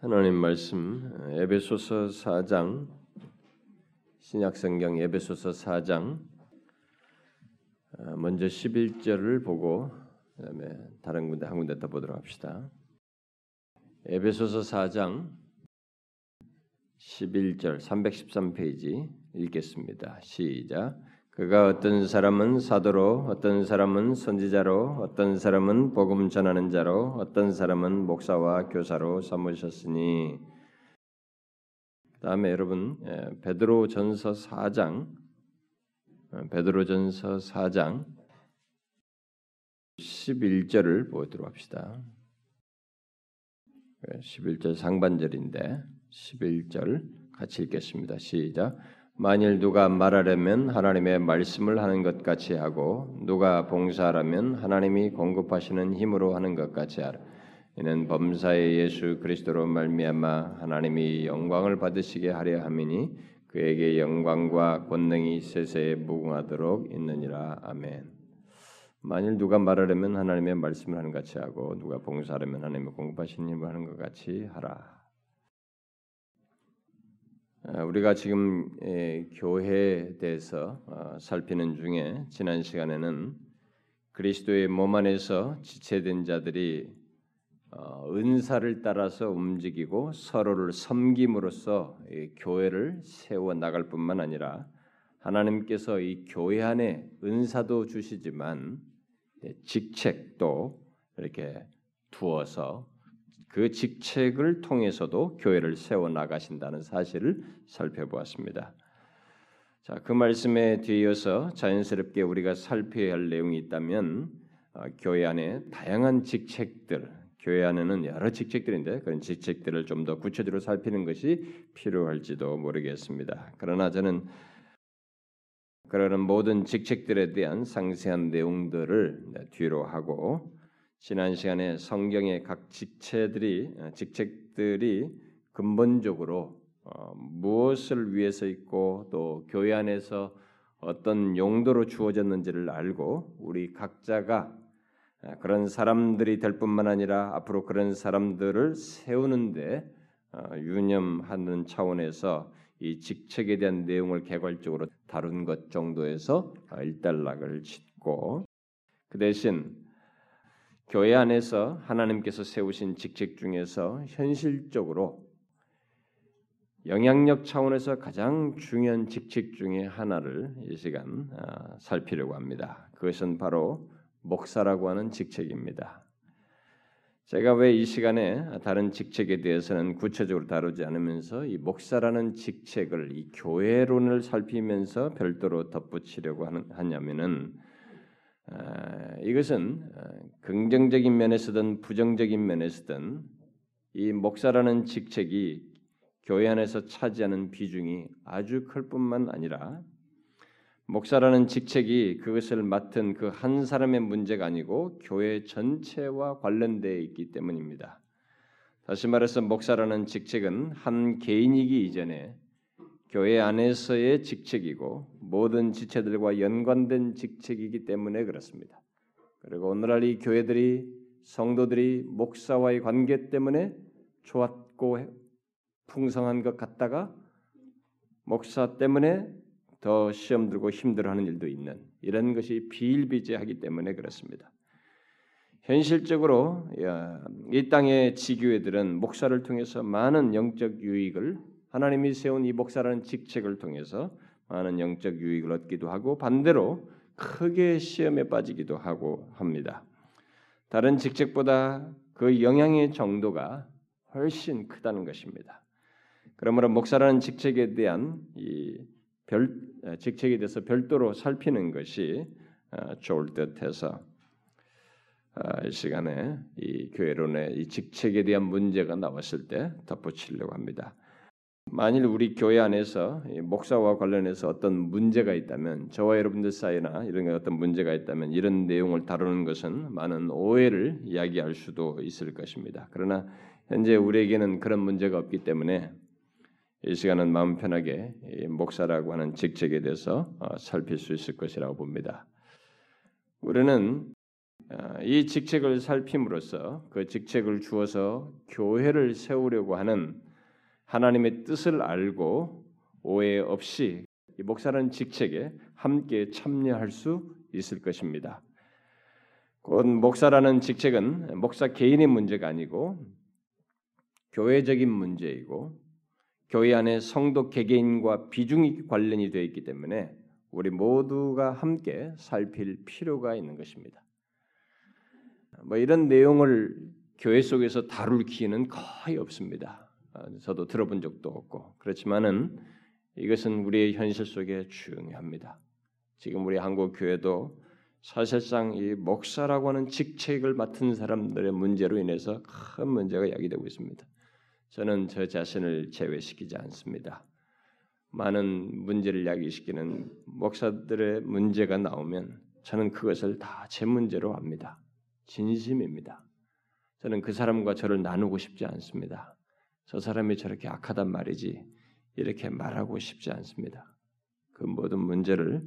하나님 말씀 에베소서 4장 신약성경 에베소서 4장 어, 먼저 11절을 보고 그다음에 다른 군데 한 군데 더 보도록 합시다. 에베소서 4장 11절 313페이지 읽겠습니다. 시작. 그가 어떤 사람은 사도로, 어떤 사람은 선지자로, 어떤 사람은 복음 전하는 자로, 어떤 사람은 목사와 교사로 삼으셨으니. 다음에 여러분 예, 베드로전서 4장, 어, 베드로전서 4장 11절을 보도록 합시다. 11절 상반절인데 11절 같이 읽겠습니다. 시작. 만일 누가 말하려면 하나님의 말씀을 하는 것 같이 하고 누가 봉사하려면 하나님이 공급하시는 힘으로 하는 것 같이 하라. 이는 범사의 예수 그리스도로 말미암아 하나님이 영광을 받으시게 하려 함이니 그에게 영광과 권능이 세세에 무궁하도록 있느니라. 아멘. 만일 누가 말하려면 하나님의 말씀을 하는 것 같이 하고 누가 봉사하려면 하나님의 공급하시는 힘으로 하는 것 같이 하라. 어, 우리가 지금 교회에 대해서 어, 살피는 중에 지난 시간에는 그리스도의 몸 안에서 지체된 자들이 어, 은사를 따라서 움직이고 서로를 섬김으로써 교회를 세워 나갈 뿐만 아니라 하나님께서 이 교회 안에 은사도 주시지만 직책도 이렇게 두어서 그 직책을 통해서도 교회를 세워 나가신다는 사실을 살펴보았습니다. 자, 그 말씀에 뒤이어서 자연스럽게 우리가 살펴야 할 내용이 있다면 어, 교회 안에 다양한 직책들, 교회 안에는 여러 직책들인데 그런 직책들을 좀 더 구체적으로 살피는 것이 필요할지도 모르겠습니다. 그러나 저는 그러는 모든 직책들에 대한 상세한 내용들을 뒤로 하고 지난 시간에 성경의 각 직책들이 어, 직책들이 근본적으로 어, 무엇을 위해서 있고 또 교회 안에서 어떤 용도로 주어졌는지를 알고 우리 각자가 어, 그런 사람들이 될 뿐만 아니라 앞으로 그런 사람들을 세우는데 어, 유념하는 차원에서 이 직책에 대한 내용을 개괄적으로 다룬 것 정도에서 어, 일단락을 짓고 그 대신 교회 안에서 하나님께서 세우신 직책 중에서 현실적으로 영향력 차원에서 가장 중요한 직책 중의 하나를 이 시간 아, 살피려고 합니다. 그것은 바로 목사라고 하는 직책입니다. 제가 왜 이 시간에 다른 직책에 대해서는 구체적으로 다루지 않으면서 이 목사라는 직책을 이 교회론을 살피면서 별도로 덧붙이려고 하냐면은 이것은 긍정적인 면에서든 부정적인 면에서든 이 목사라는 직책이 교회 안에서 차지하는 비중이 아주 클 뿐만 아니라 목사라는 직책이 그것을 맡은 그 한 사람의 문제가 아니고 교회 전체와 관련되어 있기 때문입니다. 다시 말해서 목사라는 직책은 한 개인이기 이전에 교회 안에서의 직책이고 모든 지체들과 연관된 직책이기 때문에 그렇습니다. 그리고 오늘날 이 교회들이 성도들이 목사와의 관계 때문에 좋았고 풍성한 것 같다가 목사 때문에 더 시험 들고 힘들어하는 일도 있는 이런 것이 비일비재하기 때문에 그렇습니다. 현실적으로 이 땅의 지교회들은 목사를 통해서 많은 영적 유익을 하나님이 세운 이 목사라는 직책을 통해서 많은 영적 유익을 얻기도 하고 반대로 크게 시험에 빠지기도 하고 합니다. 다른 직책보다 그 영향의 정도가 훨씬 크다는 것입니다. 그러므로 목사라는 직책에 대한 이 별, 직책에 대해서 별도로 살피는 것이 어, 좋을 듯해서 어, 이 시간에 이 교회론의 이 직책에 대한 문제가 나왔을 때 덧붙이려고 합니다. 만일 우리 교회 안에서 목사와 관련해서 어떤 문제가 있다면 저와 여러분들 사이나 이런 어떤 문제가 있다면 이런 내용을 다루는 것은 많은 오해를 이야기할 수도 있을 것입니다. 그러나 현재 우리에게는 그런 문제가 없기 때문에 이 시간은 마음 편하게 목사라고 하는 직책에 대해서 어, 살필 수 있을 것이라고 봅니다. 우리는 어, 이 직책을 살핌으로써 그 직책을 주어서 교회를 세우려고 하는 하나님의 뜻을 알고 오해 없이 이 목사라는 직책에 함께 참여할 수 있을 것입니다. 곧 목사라는 직책은 목사 개인의 문제가 아니고 교회적인 문제이고 교회 안에 성도 개개인과 비중이 관련이 되어 있기 때문에 우리 모두가 함께 살필 필요가 있는 것입니다. 뭐 이런 내용을 교회 속에서 다룰 기회는 거의 없습니다. 아, 저도 들어본 적도 없고 그렇지만은 이것은 우리의 현실 속에 중요합니다. 지금 우리 한국 교회도 사실상 이 목사라고 하는 직책을 맡은 사람들의 문제로 인해서 큰 문제가 야기되고 있습니다. 저는 저 자신을 제외시키지 않습니다. 많은 문제를 야기시키는 목사들의 문제가 나오면 저는 그것을 다 제 문제로 합니다. 진심입니다. 저는 그 사람과 저를 나누고 싶지 않습니다. 저 사람이 저렇게 악하단 말이지 이렇게 말하고 싶지 않습니다. 그 모든 문제를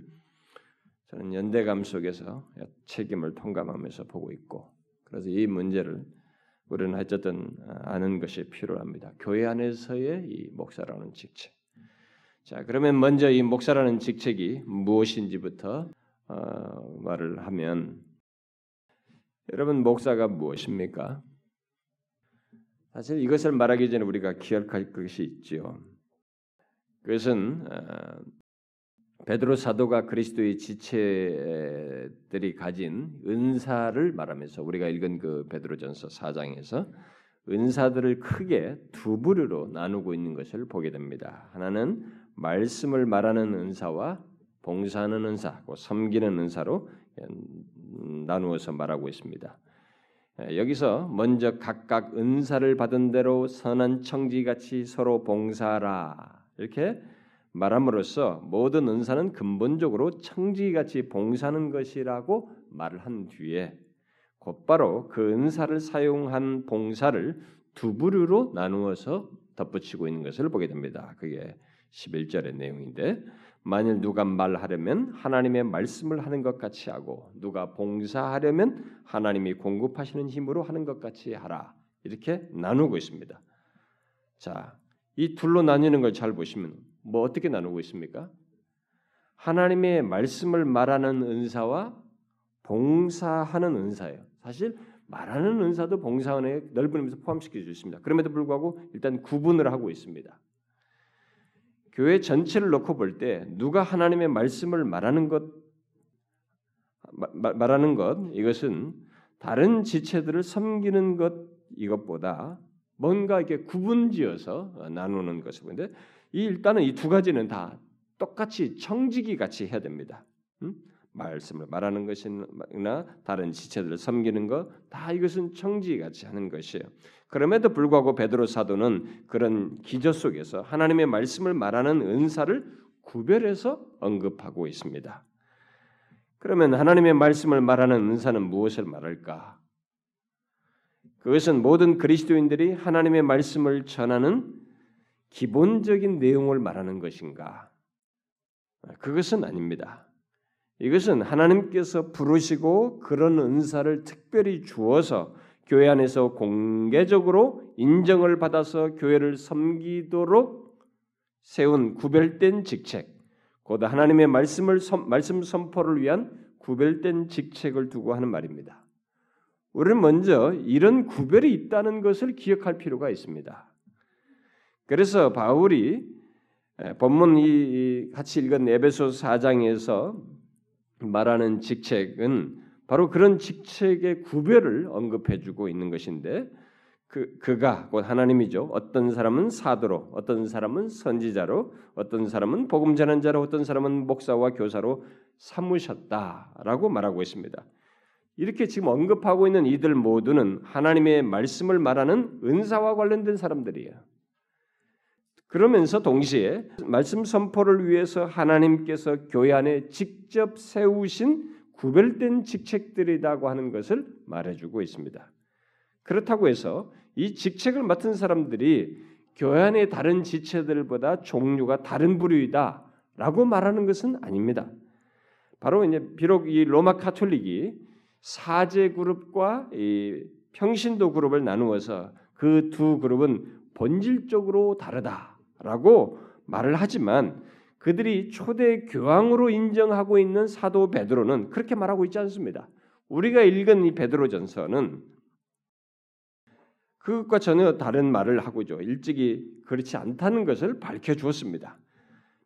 저는 연대감 속에서 책임을 통감하면서 보고 있고 그래서 이 문제를 우리는 어쨌든 아는 것이 필요합니다. 교회 안에서의 이 목사라는 직책. 자, 그러면 먼저 이 목사라는 직책이 무엇인지부터 어, 말을 하면 여러분 목사가 무엇입니까? 사실 이것을 말하기 전에 우리가 기억할 것이 있죠. 그것은 어, 베드로 사도가 그리스도의 지체들이 가진 은사를 말하면서 우리가 읽은 그 베드로전서 4장에서 은사들을 크게 두 부류로 나누고 있는 것을 보게 됩니다. 하나는 말씀을 말하는 은사와 봉사하는 은사, 섬기는 은사로 나누어서 말하고 있습니다. 여기서 먼저 각각 은사를 받은 대로 선한 청지같이 서로 봉사하라 이렇게 말함으로써 모든 은사는 근본적으로 청지같이 봉사하는 것이라고 말을 한 뒤에 곧바로 그 은사를 사용한 봉사를 두 부류로 나누어서 덧붙이고 있는 것을 보게 됩니다. 그게 11절의 내용인데 만일 누가 말하려면 하나님의 말씀을 하는 것 같이 하고 누가 봉사하려면 하나님이 공급하시는 힘으로 하는 것 같이 하라. 이렇게 나누고 있습니다. 자, 이 둘로 나뉘는 걸 잘 보시면 뭐 어떻게 나누고 있습니까? 하나님의 말씀을 말하는 은사와 봉사하는 은사예요. 사실 말하는 은사도 봉사하는 넓은 의미에서 포함시켜 주습니다 그럼에도 불구하고 일단 구분을 하고 있습니다. 교회 전체를 놓고 볼 때 누가 하나님의 말씀을 말하는 것 마, 말하는 것 이것은 다른 지체들을 섬기는 것 이것보다 뭔가 이렇게 구분지어서 나누는 것을 보는데 이 일단은 이 두 가지는 다 똑같이 청지기 같이 해야 됩니다. 음? 말씀을 말하는 것이나 다른 지체들을 섬기는 것 다 이것은 청지 같이 하는 것이에요. 그럼에도 불구하고 베드로 사도는 그런 기저 속에서 하나님의 말씀을 말하는 은사를 구별해서 언급하고 있습니다. 그러면 하나님의 말씀을 말하는 은사는 무엇을 말할까? 그것은 모든 그리스도인들이 하나님의 말씀을 전하는 기본적인 내용을 말하는 것인가? 그것은 아닙니다. 이것은 하나님께서 부르시고 그런 은사를 특별히 주어서 교회 안에서 공개적으로 인정을 받아서 교회를 섬기도록 세운 구별된 직책, 곧 하나님의 말씀을 말씀 선포를 위한 구별된 직책을 두고 하는 말입니다. 우리는 먼저 이런 구별이 있다는 것을 기억할 필요가 있습니다. 그래서 바울이 본문 이 같이 읽은 에베소 4장에서 말하는 직책은 바로 그런 직책의 구별을 언급해주고 있는 것인데 그 그가 곧 하나님이죠. 어떤 사람은 사도로, 어떤 사람은 선지자로, 어떤 사람은 복음 전한 자로, 어떤 사람은 목사와 교사로 삼으셨다라고 말하고 있습니다. 이렇게 지금 언급하고 있는 이들 모두는 하나님의 말씀을 말하는 은사와 관련된 사람들이에요. 그러면서 동시에 말씀 선포를 위해서 하나님께서 교회 안에 직접 세우신 구별된 직책들이라고 하는 것을 말해주고 있습니다. 그렇다고 해서 이 직책을 맡은 사람들이 교회 안의 다른 지체들보다 종류가 다른 부류이다라고 말하는 것은 아닙니다. 바로 이제 비록 이 로마 카톨릭이 사제 그룹과 이 평신도 그룹을 나누어서 그 두 그룹은 본질적으로 다르다 라고 말을 하지만 그들이 초대 교황으로 인정하고 있는 사도 베드로는 그렇게 말하고 있지 않습니다. 우리가 읽은 이 베드로전서는 그것과 전혀 다른 말을 하고죠. 일찍이 그렇지 않다는 것을 밝혀 주었습니다.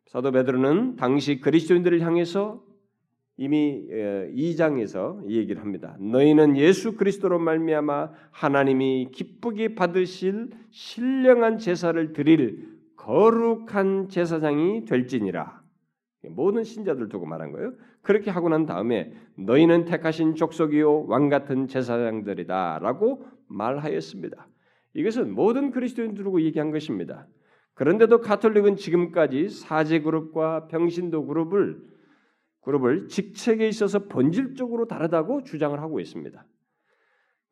사도 베드로는 당시 그리스도인들을 향해서 이미 2장에서 이 얘기를 합니다. 너희는 예수 그리스도로 말미암아 하나님이 기쁘게 받으실 신령한 제사를 드릴 거룩한 제사장이 될지니라. 모든 신자들 두고 말한 거예요. 그렇게 하고 난 다음에 너희는 택하신 족속이요 왕 같은 제사장들이다라고 말하였습니다. 이것은 모든 그리스도인들 두고 얘기한 것입니다. 그런데도 가톨릭은 지금까지 사제 그룹과 평신도 그룹을 그룹을 직책에 있어서 본질적으로 다르다고 주장을 하고 있습니다.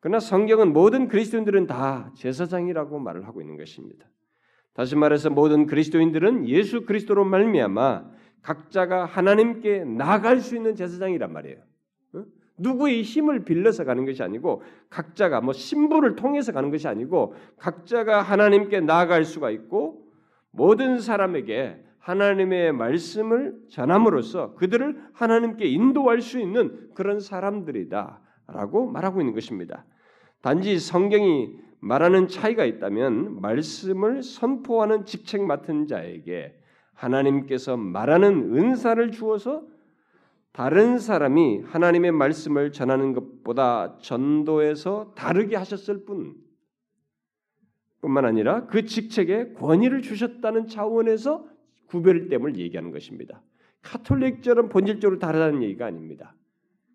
그러나 성경은 모든 그리스도인들은 다 제사장이라고 말을 하고 있는 것입니다. 다시 말해서 모든 그리스도인들은 예수 그리스도로 말미암아 각자가 하나님께 나갈 수 있는 제사장이란 말이에요. 누구의 힘을 빌려서 가는 것이 아니고 각자가 뭐 신부를 통해서 가는 것이 아니고 각자가 하나님께 나아갈 수가 있고 모든 사람에게 하나님의 말씀을 전함으로써 그들을 하나님께 인도할 수 있는 그런 사람들이다라고 말하고 있는 것입니다. 단지 성경이 말하는 차이가 있다면 말씀을 선포하는 직책 맡은 자에게 하나님께서 말하는 은사를 주어서 다른 사람이 하나님의 말씀을 전하는 것보다 전도에서 다르게 하셨을 뿐 뿐만 아니라 그 직책에 권위를 주셨다는 차원에서 구별됨을 얘기하는 것입니다. 카톨릭처럼 본질적으로 다르다는 얘기가 아닙니다.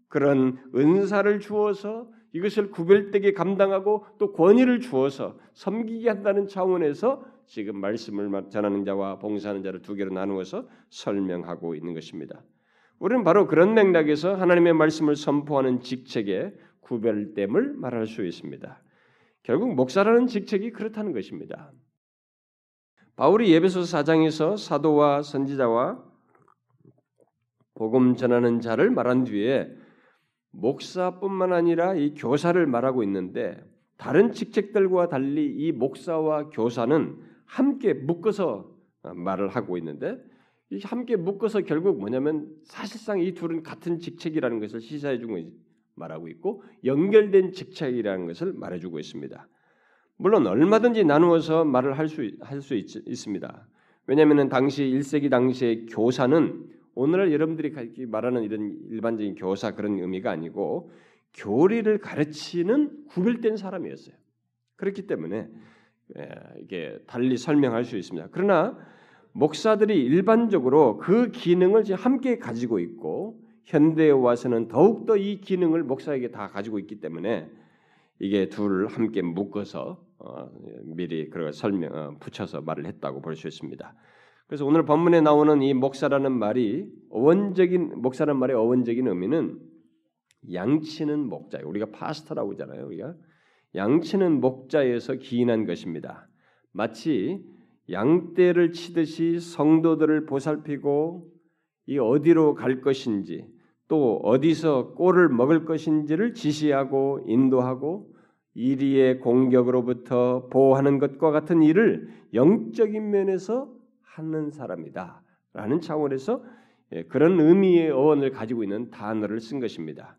그런 은사를 주어서 이것을 구별되게 감당하고 또 권위를 주어서 섬기게 한다는 차원에서 지금 말씀을 전하는 자와 봉사하는 자를 두 개로 나누어서 설명하고 있는 것입니다. 우리는 바로 그런 맥락에서 하나님의 말씀을 선포하는 직책의 구별됨을 말할 수 있습니다. 결국 목사라는 직책이 그렇다는 것입니다. 바울이 예배소 4장에서 사도와 선지자와 복음 전하는 자를 말한 뒤에 목사뿐만 아니라 이 교사를 말하고 있는데 다른 직책들과 달리 이 목사와 교사는 함께 묶어서 말을 하고 있는데 이 함께 묶어서 결국 뭐냐면 사실상 이 둘은 같은 직책이라는 것을 시사해 주고 말하고 있고 연결된 직책이라는 것을 말해주고 있습니다. 물론 얼마든지 나누어서 말을 할 수 할수 있습니다. 왜냐하면 당시 1세기 당시의 교사는 오늘날 여러분들이 말하는 이런 일반적인 교사 그런 의미가 아니고 교리를 가르치는 구별된 사람이었어요. 그렇기 때문에 예, 이게 달리 설명할 수 있습니다. 그러나 목사들이 일반적으로 그 기능을 함께 가지고 있고 현대에 와서는 더욱더 이 기능을 목사에게 다 가지고 있기 때문에 이게 둘을 함께 묶어서 어, 미리 그걸 설명 어, 붙여서 말을 했다고 볼 수 있습니다. 그래서 오늘 본문에 나오는 이 목사라는 말이 어원적인 목사라는 말의 어원적인 의미는 양치는 목자. 우리가 파스터라고 하잖아요. 우리가 양치는 목자에서 기인한 것입니다. 마치 양떼를 치듯이 성도들을 보살피고 이 어디로 갈 것인지 또 어디서 꼴을 먹을 것인지를 지시하고 인도하고 이리의 공격으로부터 보호하는 것과 같은 일을 영적인 면에서 하는 사람이다 라는 차원에서 예, 그런 의미의 어원을 가지고 있는 단어를 쓴 것입니다.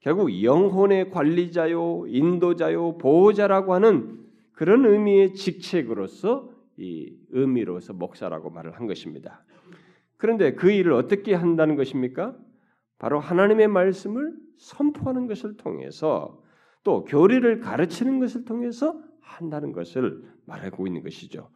결국 영혼의 관리자요, 인도자요, 보호자라고 하는 그런 의미의 직책으로서 이 의미로서 목사라고 말을 한 것입니다. 그런데 그 일을 어떻게 한다는 것입니까? 바로 하나님의 말씀을 선포하는 것을 통해서 또 교리를 가르치는 것을 통해서 한다는 것을 말하고 있는 것이죠.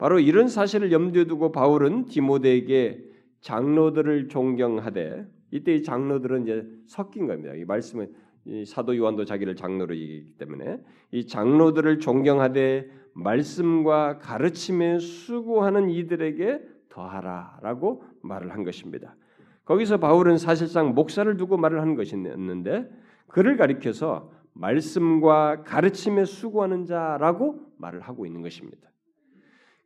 바로 이런 사실을 염두에 두고 바울은 디모데에게 장로들을 존경하되 이때 이 장로들은 이제 섞인 겁니다. 이 말씀은 이 사도 요한도 자기를 장로로 얘기했기 때문에 이 장로들을 존경하되 말씀과 가르침에 수고하는 이들에게 더하라라고 말을 한 것입니다. 거기서 바울은 사실상 목사를 두고 말을 한 것이었는데 그를 가리켜서 말씀과 가르침에 수고하는 자라고 말을 하고 있는 것입니다.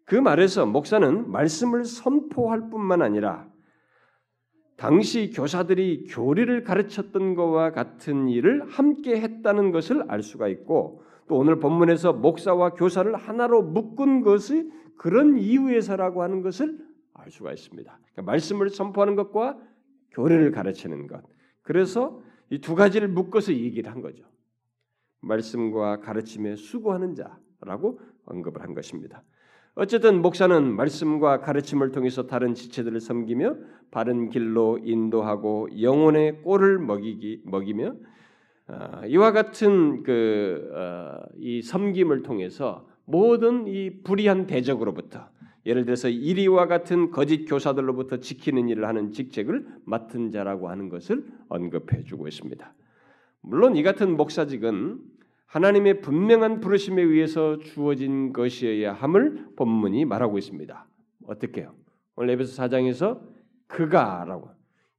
그 말에서 목사는 말씀을 선포할 뿐만 아니라 당시 교사들이 교리를 가르쳤던 것과 같은 일을 함께 했다는 것을 알 수가 있고 또 오늘 본문에서 목사와 교사를 하나로 묶은 것이 그런 이유에서라고 하는 것을 알 수가 있습니다. 그러니까 말씀을 선포하는 것과 교리를 가르치는 것. 그래서 이 두 가지를 묶어서 얘기를 한 거죠. 말씀과 가르침에 수고하는 자라고 언급을 한 것입니다. 어쨌든 목사는 말씀과 가르침을 통해서 다른 지체들을 섬기며 바른 길로 인도하고 영혼의 꼴을 먹이기 먹이며 어, 이와 같은 그이 어, 섬김을 통해서 모든 이 불의한 대적으로부터 예를 들어서 이리와 같은 거짓 교사들로부터 지키는 일을 하는 직책을 맡은 자라고 하는 것을 언급해 주고 있습니다. 물론 이 같은 목사직은 하나님의 분명한 부르심에 의해서 주어진 것이어야 함을 본문이 말하고 있습니다. 어떻게요? 오늘 에베소 4장에서 그가라고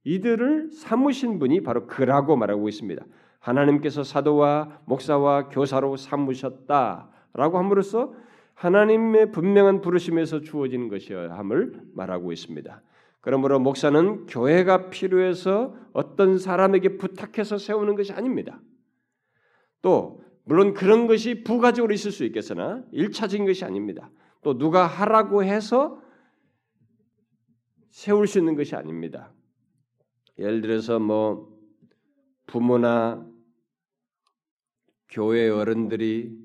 이들을 삼으신 분이 바로 그라고 말하고 있습니다. 하나님께서 사도와 목사와 교사로 삼으셨다라고 함으로써 하나님의 분명한 부르심에서 주어진 것이어야 함을 말하고 있습니다. 그러므로 목사는 교회가 필요해서 어떤 사람에게 부탁해서 세우는 것이 아닙니다. 또 물론 그런 것이 부가적으로 있을 수 있겠으나 일차적인 것이 아닙니다. 또 누가 하라고 해서 세울 수 있는 것이 아닙니다. 예를 들어서 뭐 부모나 교회 어른들이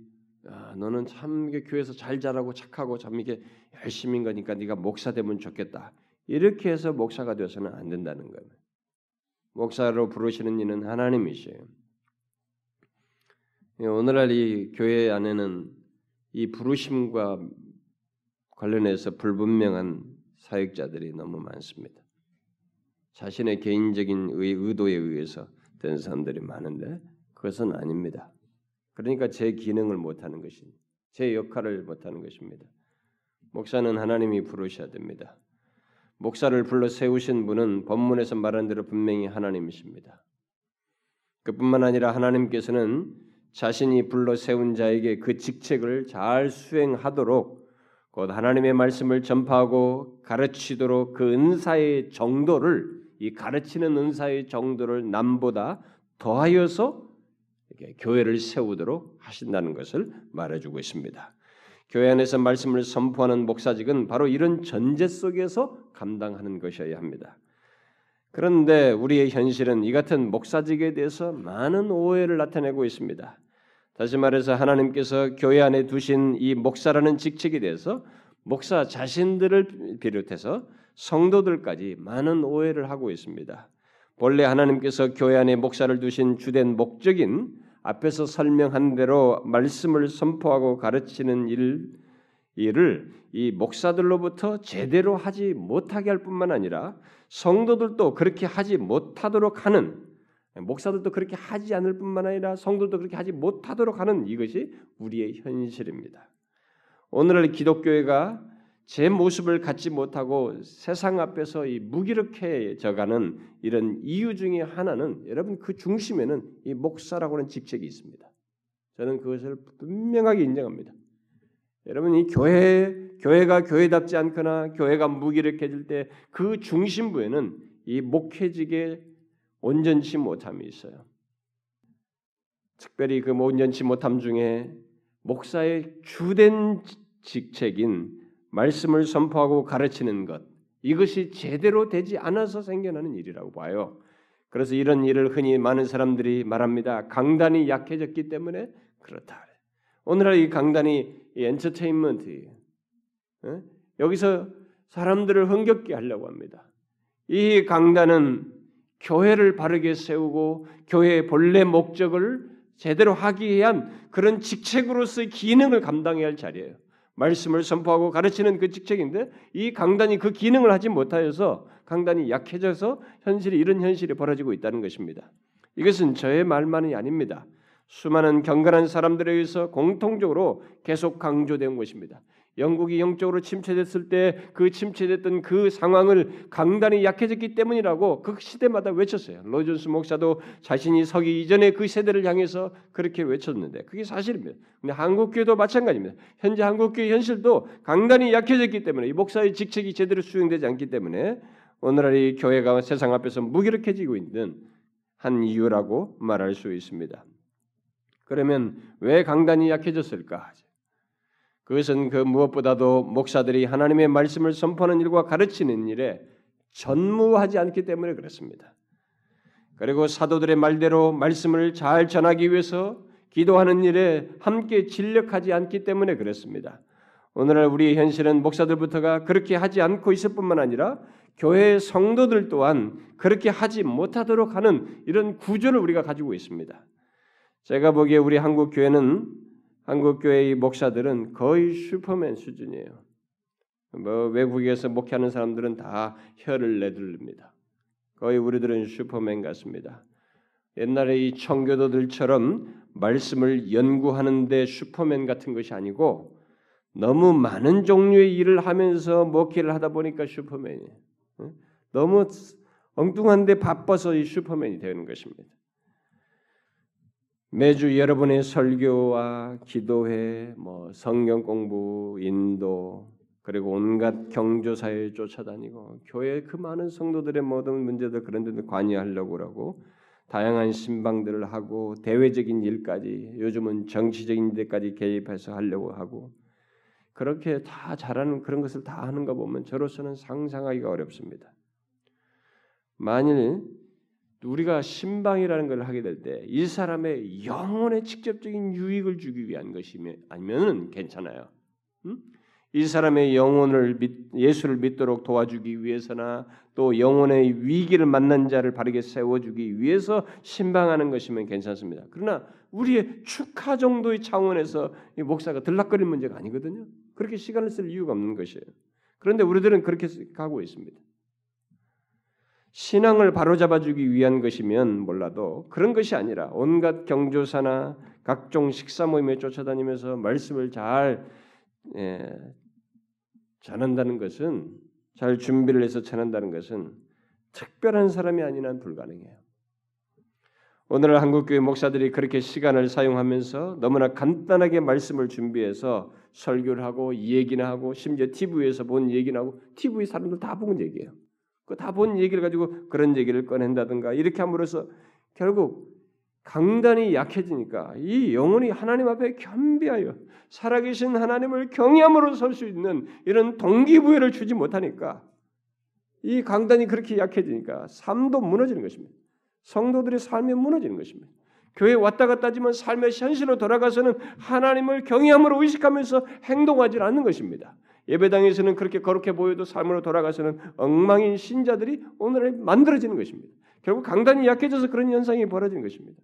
아, 너는 참 교회에서 잘 자라고 착하고 참 이게 열심인 거니까 네가 목사 되면 좋겠다. 이렇게 해서 목사가 되어서는 안 된다는 거예요. 목사로 부르시는 이는 하나님이시에요. 예, 오늘날 이 교회 안에는 이 부르심과 관련해서 불분명한 사역자들이 너무 많습니다. 자신의 개인적인 의도에 의해서 된 사람들이 많은데 그것은 아닙니다. 그러니까 제 기능을 못하는 것입니다. 제 역할을 못하는 것입니다. 목사는 하나님이 부르셔야 됩니다. 목사를 불러 세우신 분은 본문에서 말한 대로 분명히 하나님이십니다. 그뿐만 아니라 하나님께서는 자신이 불러 세운 자에게 그 직책을 잘 수행하도록 곧 하나님의 말씀을 전파하고 가르치도록 그 은사의 정도를 이 가르치는 은사의 정도를 남보다 더하여서 교회를 세우도록 하신다는 것을 말해주고 있습니다. 교회 안에서 말씀을 선포하는 목사직은 바로 이런 전제 속에서 감당하는 것이어야 합니다. 그런데 우리의 현실은 이 같은 목사직에 대해서 많은 오해를 나타내고 있습니다. 다시 말해서 하나님께서 교회 안에 두신 이 목사라는 직책에 대해서 목사 자신들을 비롯해서 성도들까지 많은 오해를 하고 있습니다. 본래 하나님께서 교회 안에 목사를 두신 주된 목적인 앞에서 설명한 대로 말씀을 선포하고 가르치는 일, 일을 이 목사들로부터 제대로 하지 못하게 할 뿐만 아니라 성도들도 그렇게 하지 못하도록 하는 목사들도 그렇게 하지 않을 뿐만 아니라 성도도 그렇게 하지 못하도록 하는 이것이 우리의 현실입니다. 오늘날 기독교회가 제 모습을 갖지 못하고 세상 앞에서 이 무기력해져가는 이런 이유 중에 하나는 여러분 그 중심에는 이 목사라고 하는 직책이 있습니다. 저는 그것을 분명하게 인정합니다. 여러분 이 교회 교회가 교회답지 않거나 교회가 무기력해질 때 그 중심부에는 이 목회직의 온전치 못함이 있어요. 특별히 그 온전치 못함 중에 목사의 주된 직책인 말씀을 선포하고 가르치는 것 이것이 제대로 되지 않아서 생겨나는 일이라고 봐요. 그래서 이런 일을 흔히 많은 사람들이 말합니다. 강단이 약해졌기 때문에 그렇다. 오늘날 이 강단이 이 엔터테인먼트예요. 어? 여기서 사람들을 흥겹게 하려고 합니다. 이 강단은 교회를 바르게 세우고 교회의 본래 목적을 제대로 하기 위한 그런 직책으로서의 기능을 감당해야 할 자리예요. 말씀을 선포하고 가르치는 그 직책인데 이 강단이 그 기능을 하지 못하여서 강단이 약해져서 현실이 이런 현실이 벌어지고 있다는 것입니다. 이것은 저의 말만이 아닙니다. 수많은 경건한 사람들에 의해서 공통적으로 계속 강조된 것입니다. 영국이 영적으로 침체됐을 때 그 침체됐던 그 상황을 강단이 약해졌기 때문이라고 그 시대마다 외쳤어요. 로존스 목사도 자신이 서기 이전에 그 세대를 향해서 그렇게 외쳤는데 그게 사실입니다. 근데 한국 교회도 마찬가지입니다. 현재 한국 교회 현실도 강단이 약해졌기 때문에 이 목사의 직책이 제대로 수행되지 않기 때문에 오늘날 이 교회가 세상 앞에서 무기력해지고 있는 한 이유라고 말할 수 있습니다. 그러면 왜 강단이 약해졌을까? 그것은 그 무엇보다도 목사들이 하나님의 말씀을 선포하는 일과 가르치는 일에 전무하지 않기 때문에 그렇습니다. 그리고 사도들의 말대로 말씀을 잘 전하기 위해서 기도하는 일에 함께 진력하지 않기 때문에 그렇습니다. 오늘날 우리의 현실은 목사들부터가 그렇게 하지 않고 있을 뿐만 아니라 교회의 성도들 또한 그렇게 하지 못하도록 하는 이런 구조를 우리가 가지고 있습니다. 제가 보기에 우리 한국 교회는 한국 교회의 목사들은 거의 슈퍼맨 수준이에요. 뭐 외국에서 목회하는 사람들은 다 혀를 내두릅니다. 거의 우리들은 슈퍼맨 같습니다. 옛날에 이 청교도들처럼 말씀을 연구하는데 슈퍼맨 같은 것이 아니고 너무 많은 종류의 일을 하면서 목회를 하다 보니까 슈퍼맨이에요. 너무 엉뚱한데 바빠서 이 슈퍼맨이 되는 것입니다. 매주 여러분의 설교와 기도회, 뭐 성경 공부, 인도, 그리고 온갖 경조사에 쫓아다니고 교회 그 많은 성도들의 모든 문제들 그런 데도 관여하려고 하고 다양한 신방들을 하고 대외적인 일까지 요즘은 정치적인 데까지 개입해서 하려고 하고 그렇게 다 잘하는 그런 것을 다 하는 거 보면 저로서는 상상하기가 어렵습니다. 만일 우리가 신방이라는 걸 하게 될 때 이 사람의 영혼에 직접적인 유익을 주기 위한 것이면 아니면은 괜찮아요. 음? 이 사람의 영혼을 믿, 예수를 믿도록 도와주기 위해서나 또 영혼의 위기를 만난 자를 바르게 세워주기 위해서 신방하는 것이면 괜찮습니다. 그러나 우리의 축하 정도의 차원에서 이 목사가 들락거릴 문제가 아니거든요. 그렇게 시간을 쓸 이유가 없는 것이에요. 그런데 우리들은 그렇게 가고 있습니다. 신앙을 바로잡아주기 위한 것이면 몰라도 그런 것이 아니라 온갖 경조사나 각종 식사 모임에 쫓아다니면서 말씀을 잘 예, 전한다는 것은 잘 준비를 해서 전한다는 것은 특별한 사람이 아닌 한 불가능해요. 오늘 한국교회 목사들이 그렇게 시간을 사용하면서 너무나 간단하게 말씀을 준비해서 설교를 하고 얘기나 하고 심지어 TV에서 본 얘기나 하고 TV 사람들 다본 얘기예요. 그 다 본 얘기를 가지고 그런 얘기를 꺼낸다든가 이렇게 함으로써 결국 강단이 약해지니까 이 영혼이 하나님 앞에 겸비하여 살아계신 하나님을 경외함으로 설 수 있는 이런 동기부여를 주지 못하니까 이 강단이 그렇게 약해지니까 삶도 무너지는 것입니다. 성도들의 삶이 무너지는 것입니다. 교회 왔다 갔다 하지만 삶의 현실로 돌아가서는 하나님을 경외함으로 의식하면서 행동하지 않는 것입니다. 예배당에서는 그렇게 거룩해 보여도 삶으로 돌아가서는 엉망인 신자들이 오늘에 만들어지는 것입니다. 결국 강단이 약해져서 그런 현상이 벌어지는 것입니다.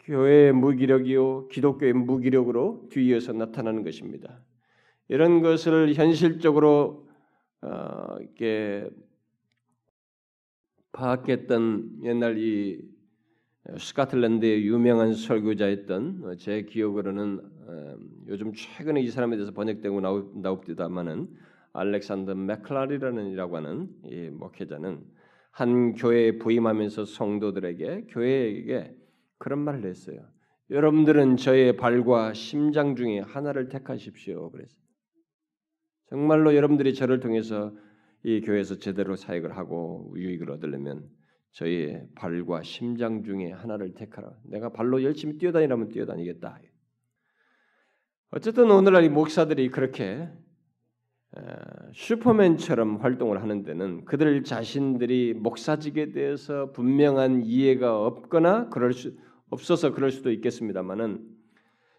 교회의 무기력이요 기독교의 무기력으로 뒤이어서 나타나는 것입니다. 이런 것을 현실적으로 어, 이렇게 파악했던 옛날 이 스카틀랜드의 유명한 설교자였던 제 기억으로는 어, 요즘 최근에 이 사람에 대해서 번역되고 나옵니다만은 알렉산더 맥클라리라는이라고 하는 이 목회자는 한 교회에 부임하면서 성도들에게 교회에게 그런 말을 했어요. 여러분들은 저의 발과 심장 중에 하나를 택하십시오. 그래서 정말로 여러분들이 저를 통해서 이 교회에서 제대로 사역을 하고 유익을 얻으려면 저의 발과 심장 중에 하나를 택하라. 내가 발로 열심히 뛰어다니라면 뛰어다니겠다. 어쨌든 오늘날 이 목사들이 그렇게 슈퍼맨처럼 활동을 하는 데는 그들 자신들이 목사직에 대해서 분명한 이해가 없거나 그럴 수 없어서 그럴 수도 있겠습니다만은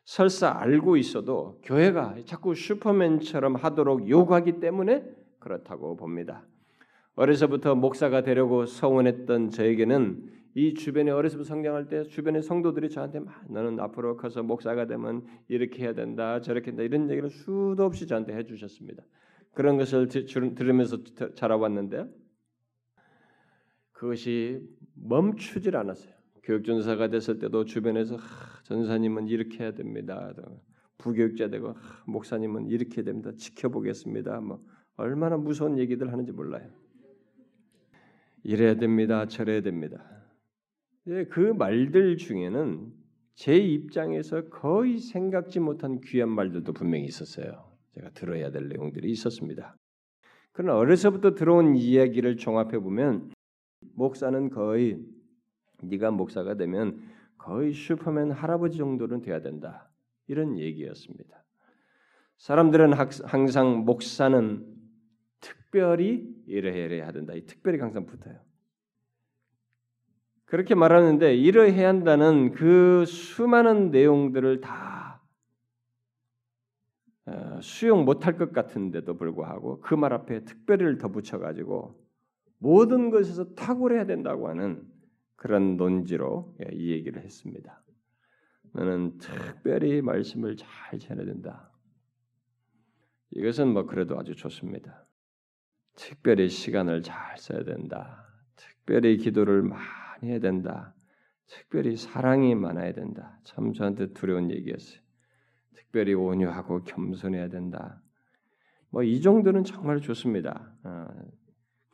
설사 알고 있어도 교회가 자꾸 슈퍼맨처럼 하도록 요구하기 때문에 그렇다고 봅니다. 어려서부터 목사가 되려고 서원했던 저에게는 이 주변에 어려서부터 성장할 때 주변의 성도들이 저한테 막 너는 앞으로 커서 목사가 되면 이렇게 해야 된다 저렇게 한다 이런 얘기를 수도 없이 저한테 해주셨습니다. 그런 것을 들으면서 자라왔는데 그것이 멈추질 않았어요. 교육전사가 됐을 때도 주변에서 하, 전사님은 이렇게 해야 됩니다. 부교육자 되고 하, 목사님은 이렇게 됩니다. 지켜보겠습니다. 뭐 얼마나 무서운 얘기들 하는지 몰라요. 이래야 됩니다. 저래야 됩니다. 예, 그 말들 중에는 제 입장에서 거의 생각지 못한 귀한 말들도 분명히 있었어요. 제가 들어야 될 내용들이 있었습니다. 그러나 어려서부터 들어온 이야기를 종합해 보면 목사는 거의 네가 목사가 되면 거의 슈퍼맨 할아버지 정도는 돼야 된다. 이런 얘기였습니다. 사람들은 항상 목사는 특별히 이래야 된다. 이 특별히 항상 붙어요. 그렇게 말하는데 이러해야 한다는 그 수많은 내용들을 다 어, 수용 못할 것 같은데도 불구하고 그 말 앞에 특별히를 더 붙여가지고 모든 것에서 탁월해야 된다고 하는 그런 논지로 예, 이 얘기를 했습니다. 너는 특별히 말씀을 잘 전해야 된다. 이것은 뭐 그래도 아주 좋습니다. 특별히 시간을 잘 써야 된다. 특별히 기도를 많이 해야 된다. 특별히 사랑이 많아야 된다. 참 저한테 두려운 얘기였어요. 특별히 온유하고 겸손해야 된다. 뭐 이 정도는 정말 좋습니다. 어,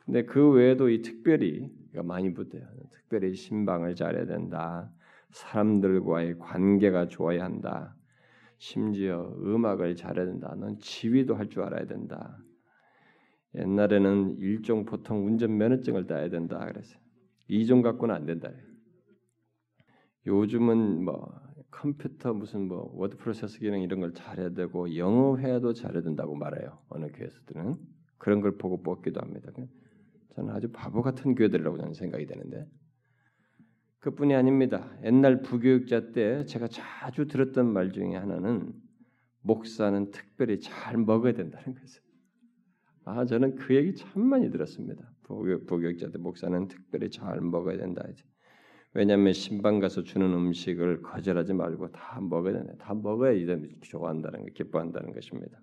근데 그 외에도 이 특별히 많이 붙어요. 특별히 신방을 잘해야 된다. 사람들과의 관계가 좋아야 한다. 심지어 음악을 잘해야 된다. 넌 지휘도 할 줄 알아야 된다. 옛날에는 일종 보통 운전 면허증을 따야 된다 그래서 이종 갖고는 안 된다. 요즘은 뭐 컴퓨터 무슨 뭐 워드 프로세서 기능 이런 걸 잘해야 되고 영어 회화도 잘해야 된다고 말해요. 어느 교회에서들은 그런 걸 보고 뽑기도 합니다. 저는 아주 바보 같은 교회들이라고 저는 생각이 되는데 그뿐이 아닙니다. 옛날 부교육자 때 제가 자주 들었던 말 중에 하나는 목사는 특별히 잘 먹어야 된다는 거죠. 아 저는 그 얘기 참 많이 들었습니다. 부교육자 때 목사는 특별히 잘 먹어야 된다. 이제. 왜냐하면 신방 가서 주는 음식을 거절하지 말고 다 먹어야 된다. 다 먹어야 이제 좋아한다는 거, 기뻐한다는 것입니다.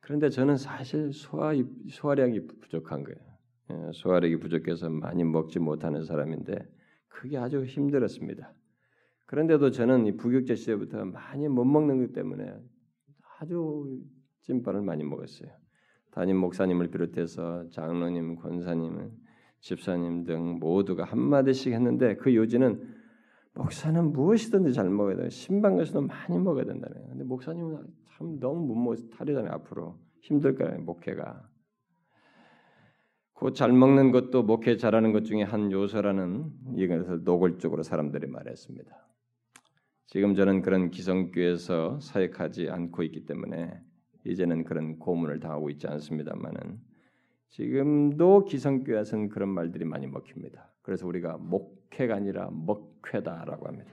그런데 저는 사실 소화 소화량이 부족한 거예요. 예, 소화력이 부족해서 많이 먹지 못하는 사람인데 그게 아주 힘들었습니다. 그런데도 저는 이 부격자 시대부터 많이 못 먹는 것 때문에 아주 찐빵을 많이 먹었어요. 담임 목사님을 비롯해서 장로님, 권사님, 집사님 등 모두가 한 마디씩 했는데 그 요지는 목사는 무엇이든지 잘 먹어야 돼. 신방 가서도 많이 먹어야 된다는 거예요. 근데 목사님은 참 너무 못 먹어서 탈이잖아요. 앞으로 힘들 거예요. 목회가. 곧잘 먹는 것도 목회 잘하는 것 중에 한 요소라는 이것을 노골적으로 사람들이 말했습니다. 지금 저는 그런 기성교에서 사역하지 않고 있기 때문에 이제는 그런 고문을 당하고 있지 않습니다만은 지금도 기성교에서는 그런 말들이 많이 먹힙니다. 그래서 우리가 목회가 아니라 먹회다라고 합니다.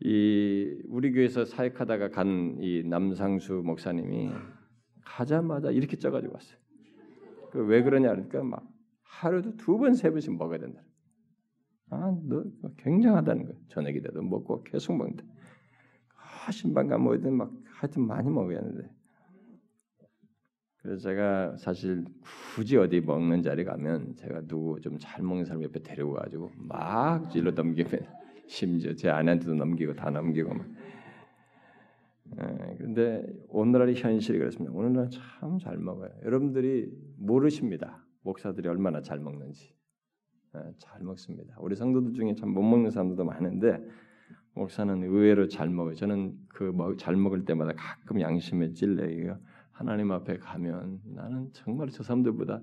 이 우리 교회에서 사역하다가 간 이 남상수 목사님이 가자마자 이렇게 쪄가지고 왔어요. 그 왜 그러냐 그러니까 막 하루도 두 번, 세 번씩 먹어야 된다. 아, 너 굉장하다는 거야. 저녁이 돼도 먹고 계속 먹는다. 아, 신방가 뭐든 막 하여튼 많이 먹어야 하는데. 그래서 제가 사실 굳이 어디 먹는 자리 가면 제가 누구 좀 잘 먹는 사람 옆에 데리고 가지고 막 질러 넘기면 심지어 제 아내한테도 넘기고 다 넘기고 막. 예, 그런데 오늘날의 현실이 그렇습니다. 오늘날 참 잘 먹어요. 여러분들이 모르십니다. 목사들이 얼마나 잘 먹는지. 예, 잘 먹습니다. 우리 성도들 중에 참 못 먹는 사람들도 많은데 목사는 의외로 잘 먹어요. 저는 그 잘 먹을 때마다 가끔 양심에 찔려요. 하나님 앞에 가면 나는 정말 저 사람들보다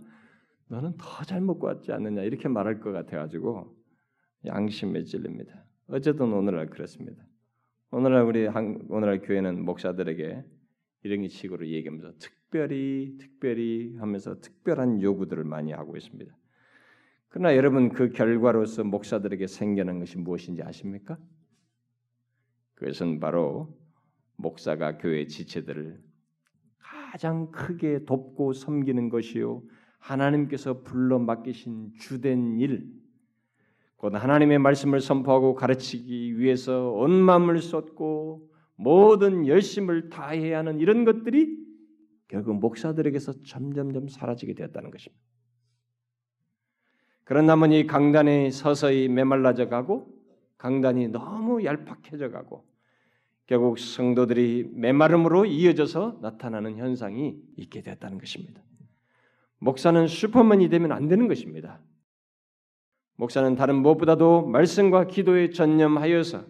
너는 더 잘 먹고 왔지 않느냐 이렇게 말할 것 같아가지고 양심에 찔립니다. 어쨌든 오늘날 그렇습니다. 오늘날 우리 한, 오늘날 교회는 목사들에게 이런 식으로 얘기하면서 특별히 특별히 하면서 특별한 요구들을 많이 하고 있습니다. 그러나 여러분 그 결과로서 목사들에게 생겨난 것이 무엇인지 아십니까? 그것은 바로 목사가 교회 지체들을 가장 크게 돕고 섬기는 것이요 하나님께서 불러 맡기신 주된 일, 곧 하나님의 말씀을 선포하고 가르치기 위해서 온 마음을 쏟고 모든 열심을 다해야 하는 이런 것들이 결국 목사들에게서 점점점 사라지게 되었다는 것입니다. 그런 나머지 강단이 서서히 메말라져 가고 강단이 너무 얄팍해져 가고 결국 성도들이 메마름으로 이어져서 나타나는 현상이 있게 되었다는 것입니다. 목사는 슈퍼맨이 되면 안 되는 것입니다. 목사는 다른 무엇보다도 말씀과 기도에 전념하여서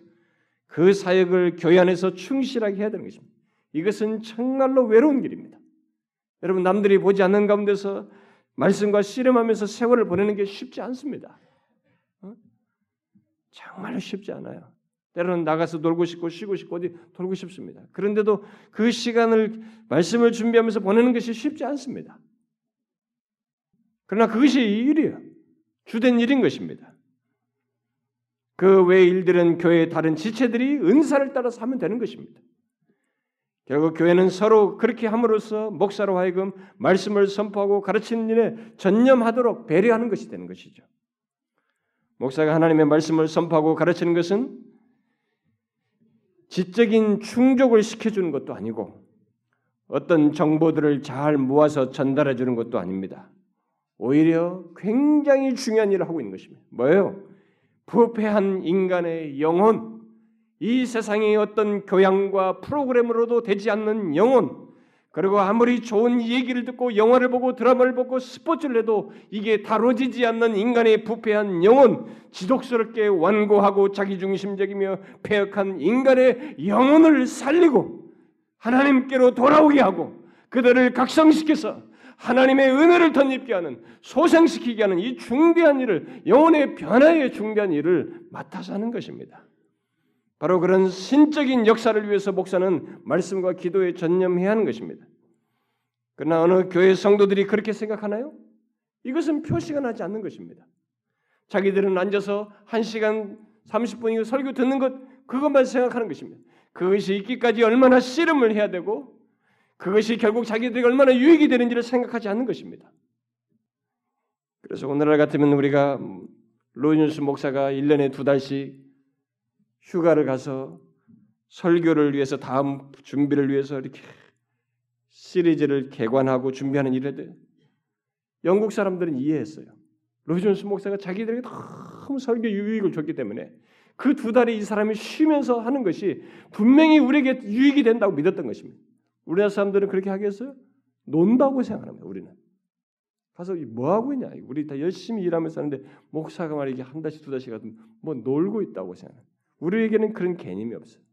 그 사역을 교회 안에서 충실하게 해야 되는 것입니다. 이것은 정말로 외로운 길입니다. 여러분 남들이 보지 않는 가운데서 말씀과 씨름하면서 세월을 보내는 게 쉽지 않습니다. 어? 정말로 쉽지 않아요. 때로는 나가서 놀고 싶고 쉬고 싶고 어디 돌고 싶습니다. 그런데도 그 시간을 말씀을 준비하면서 보내는 것이 쉽지 않습니다. 그러나 그것이 일이에요. 주된 일인 것입니다. 그외 일들은 교회의 다른 지체들이 은사를 따라서 하면 되는 것입니다. 결국 교회는 서로 그렇게 함으로써 목사로 하여금 말씀을 선포하고 가르치는 일에 전념하도록 배려하는 것이 되는 것이죠. 목사가 하나님의 말씀을 선포하고 가르치는 것은 지적인 충족을 시켜주는 것도 아니고 어떤 정보들을 잘 모아서 전달해 주는 것도 아닙니다. 오히려 굉장히 중요한 일을 하고 있는 것입니다. 뭐예요? 부패한 인간의 영혼, 이 세상의 어떤 교양과 프로그램으로도 되지 않는 영혼, 그리고 아무리 좋은 얘기를 듣고 영화를 보고 드라마를 보고 스포츠를 해도 이게 다뤄지지 않는 인간의 부패한 영혼, 지독스럽게 완고하고 자기중심적이며 폐역한 인간의 영혼을 살리고 하나님께로 돌아오게 하고 그들을 각성시켜서 하나님의 은혜를 덧입게 하는 소생시키게 하는 이 중대한 일을 영혼의 변화의 중대한 일을 맡아서 하는 것입니다. 바로 그런 신적인 역사를 위해서 목사는 말씀과 기도에 전념해야 하는 것입니다. 그러나 어느 교회 성도들이 그렇게 생각하나요? 이것은 표시가 나지 않는 것입니다. 자기들은 앉아서 1시간 30분 설교 듣는 것 그것만 생각하는 것입니다. 그것이 있기까지 얼마나 씨름을 해야 되고 그것이 결국 자기들에게 얼마나 유익이 되는지를 생각하지 않는 것입니다. 그래서 오늘날 같으면 우리가 로이뉴스 목사가 1년에 두 달씩 휴가를 가서 설교를 위해서 다음 준비를 위해서 이렇게 시리즈를 개관하고 준비하는 일에 영국 사람들은 이해했어요. 로이존스 목사가 자기들에게 너무 설교 유익을 줬기 때문에 그 두 달에 이 사람이 쉬면서 하는 것이 분명히 우리에게 유익이 된다고 믿었던 것입니다. 우리나라 사람들은 그렇게 하겠어요? 논다고 생각합니다. 우리는 가서 뭐 하고 있냐? 우리 다 열심히 일하면서 하는데 목사가 말이게 한 달씩 두 달씩 가도 뭐 놀고 있다고 생각합니다. 우리에게는 그런 개념이 없어요.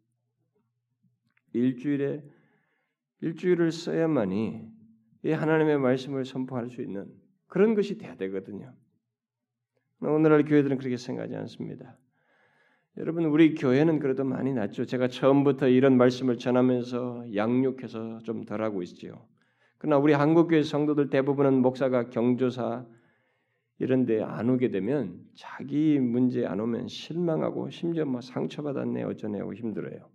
일주일에 일주일을 써야만이 이 하나님의 말씀을 선포할 수 있는 그런 것이 돼야 되거든요. 오늘날 교회들은 그렇게 생각하지 않습니다. 여러분 우리 교회는 그래도 많이 낫죠. 제가 처음부터 이런 말씀을 전하면서 양육해서 좀 덜하고 있지요. 그러나 우리 한국 교회 성도들 대부분은 목사가 경조사 이런 데 안 오게 되면 자기 문제 안 오면 실망하고 심지어 뭐 상처받았네 어쩌네 하고 힘들어요.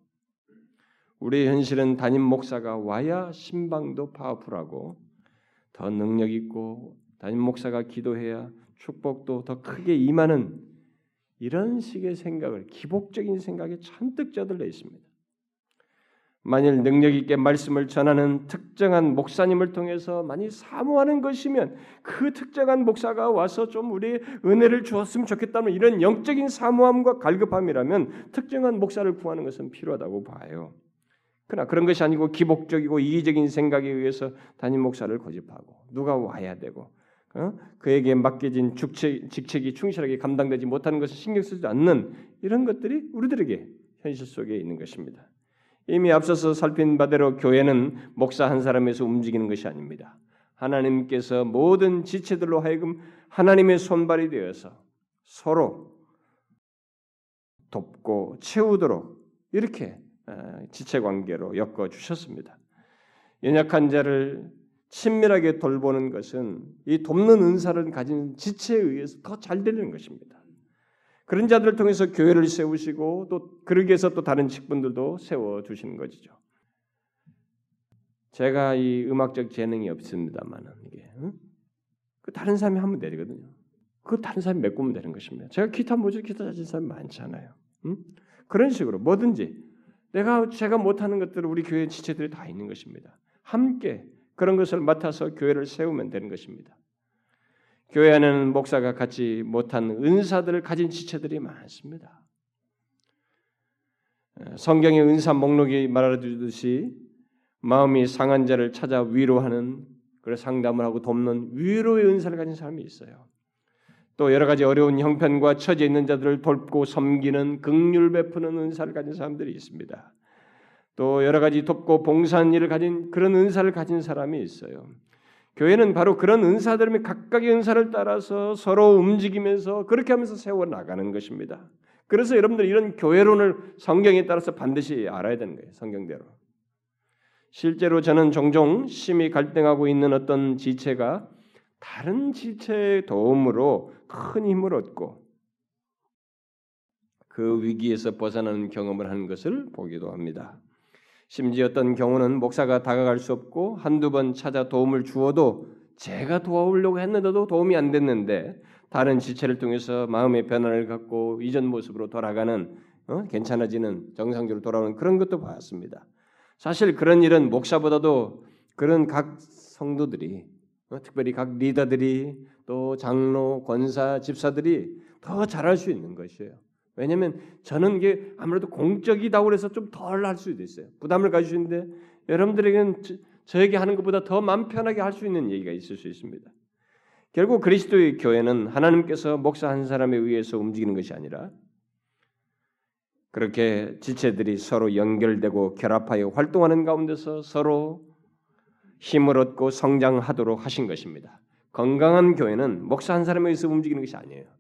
우리의 현실은 담임 목사가 와야 신방도 파워풀하고 더 능력 있고 담임 목사가 기도해야 축복도 더 크게 임하는 이런 식의 생각을 기복적인 생각에 잔뜩 젖들려 있습니다. 만일 능력 있게 말씀을 전하는 특정한 목사님을 통해서 많이 사모하는 것이면 그 특정한 목사가 와서 좀 우리 은혜를 주었으면 좋겠다는 이런 영적인 사모함과 갈급함이라면 특정한 목사를 구하는 것은 필요하다고 봐요. 그러나 그런 것이 아니고 기복적이고 이기적인 생각에 의해서 담임 목사를 고집하고 누가 와야 되고 어? 그에게 맡겨진 직책, 직책이 충실하게 감당되지 못하는 것을 신경 쓰지 않는 이런 것들이 우리들에게 현실 속에 있는 것입니다. 이미 앞서서 살핀 바대로 교회는 목사 한 사람에서 움직이는 것이 아닙니다. 하나님께서 모든 지체들로 하여금 하나님의 손발이 되어서 서로 돕고 채우도록 이렇게 어, 지체 관계로 엮어 주셨습니다. 연약한 자를 친밀하게 돌보는 것은 이 돕는 은사를 가진 지체에 의해서 더 잘 되는 것입니다. 그런 자들을 통해서 교회를 세우시고 또 그러기 위해서 또 다른 직분들도 세워 주시는 것이죠. 제가 이 음악적 재능이 없습니다만은 이게 응? 그 다른 사람이 하면 되거든요. 그 다른 사람이 메꾸면 되는 것입니다. 제가 기타 모주 기타 자진 사람 많잖아요. 응? 그런 식으로 뭐든지 내가 제가 못하는 것들을 우리 교회 지체들이 다 있는 것입니다. 함께 그런 것을 맡아서 교회를 세우면 되는 것입니다. 교회 안에는 목사가 갖지 못한 은사들을 가진 지체들이 많습니다. 성경의 은사 목록이 말하듯이 마음이 상한 자를 찾아 위로하는 그래 상담을 하고 돕는 위로의 은사를 가진 사람이 있어요. 또 여러 가지 어려운 형편과 처져 있는 자들을 돕고 섬기는 극률 베푸는 은사를 가진 사람들이 있습니다. 또 여러 가지 돕고 봉사하는 일을 가진 그런 은사를 가진 사람이 있어요. 교회는 바로 그런 은사들이 각각의 은사를 따라서 서로 움직이면서 그렇게 하면서 세워 나가는 것입니다. 그래서 여러분들 이런 교회론을 성경에 따라서 반드시 알아야 되는 거예요. 성경대로. 실제로 저는 종종 심히 갈등하고 있는 어떤 지체가 다른 지체의 도움으로 큰 힘을 얻고 그 위기에서 벗어나는 경험을 하는 것을 보기도 합니다. 심지어 어떤 경우는 목사가 다가갈 수 없고 한두 번 찾아 도움을 주어도 제가 도와오려고 했는데도 도움이 안 됐는데 다른 지체를 통해서 마음의 변화를 갖고 이전 모습으로 돌아가는 어? 괜찮아지는 정상적으로 돌아오는 그런 것도 봤습니다. 사실 그런 일은 목사보다도 그런 각 성도들이 어? 특별히 각 리더들이 또 장로, 권사, 집사들이 더 잘할 수 있는 것이에요. 왜냐하면 저는 이게 아무래도 공적이다 그래서 좀 덜 할 수도 있어요. 부담을 가지시는데 여러분들에게는 저, 에게 하는 것보다 더 마음 편하게 할 수 있는 얘기가 있을 수 있습니다. 결국 그리스도의 교회는 하나님께서 목사 한 사람에 의해서 움직이는 것이 아니라 그렇게 지체들이 서로 연결되고 결합하여 활동하는 가운데서 서로 힘을 얻고 성장하도록 하신 것입니다. 건강한 교회는 목사 한 사람에 의해서 움직이는 것이 아니에요.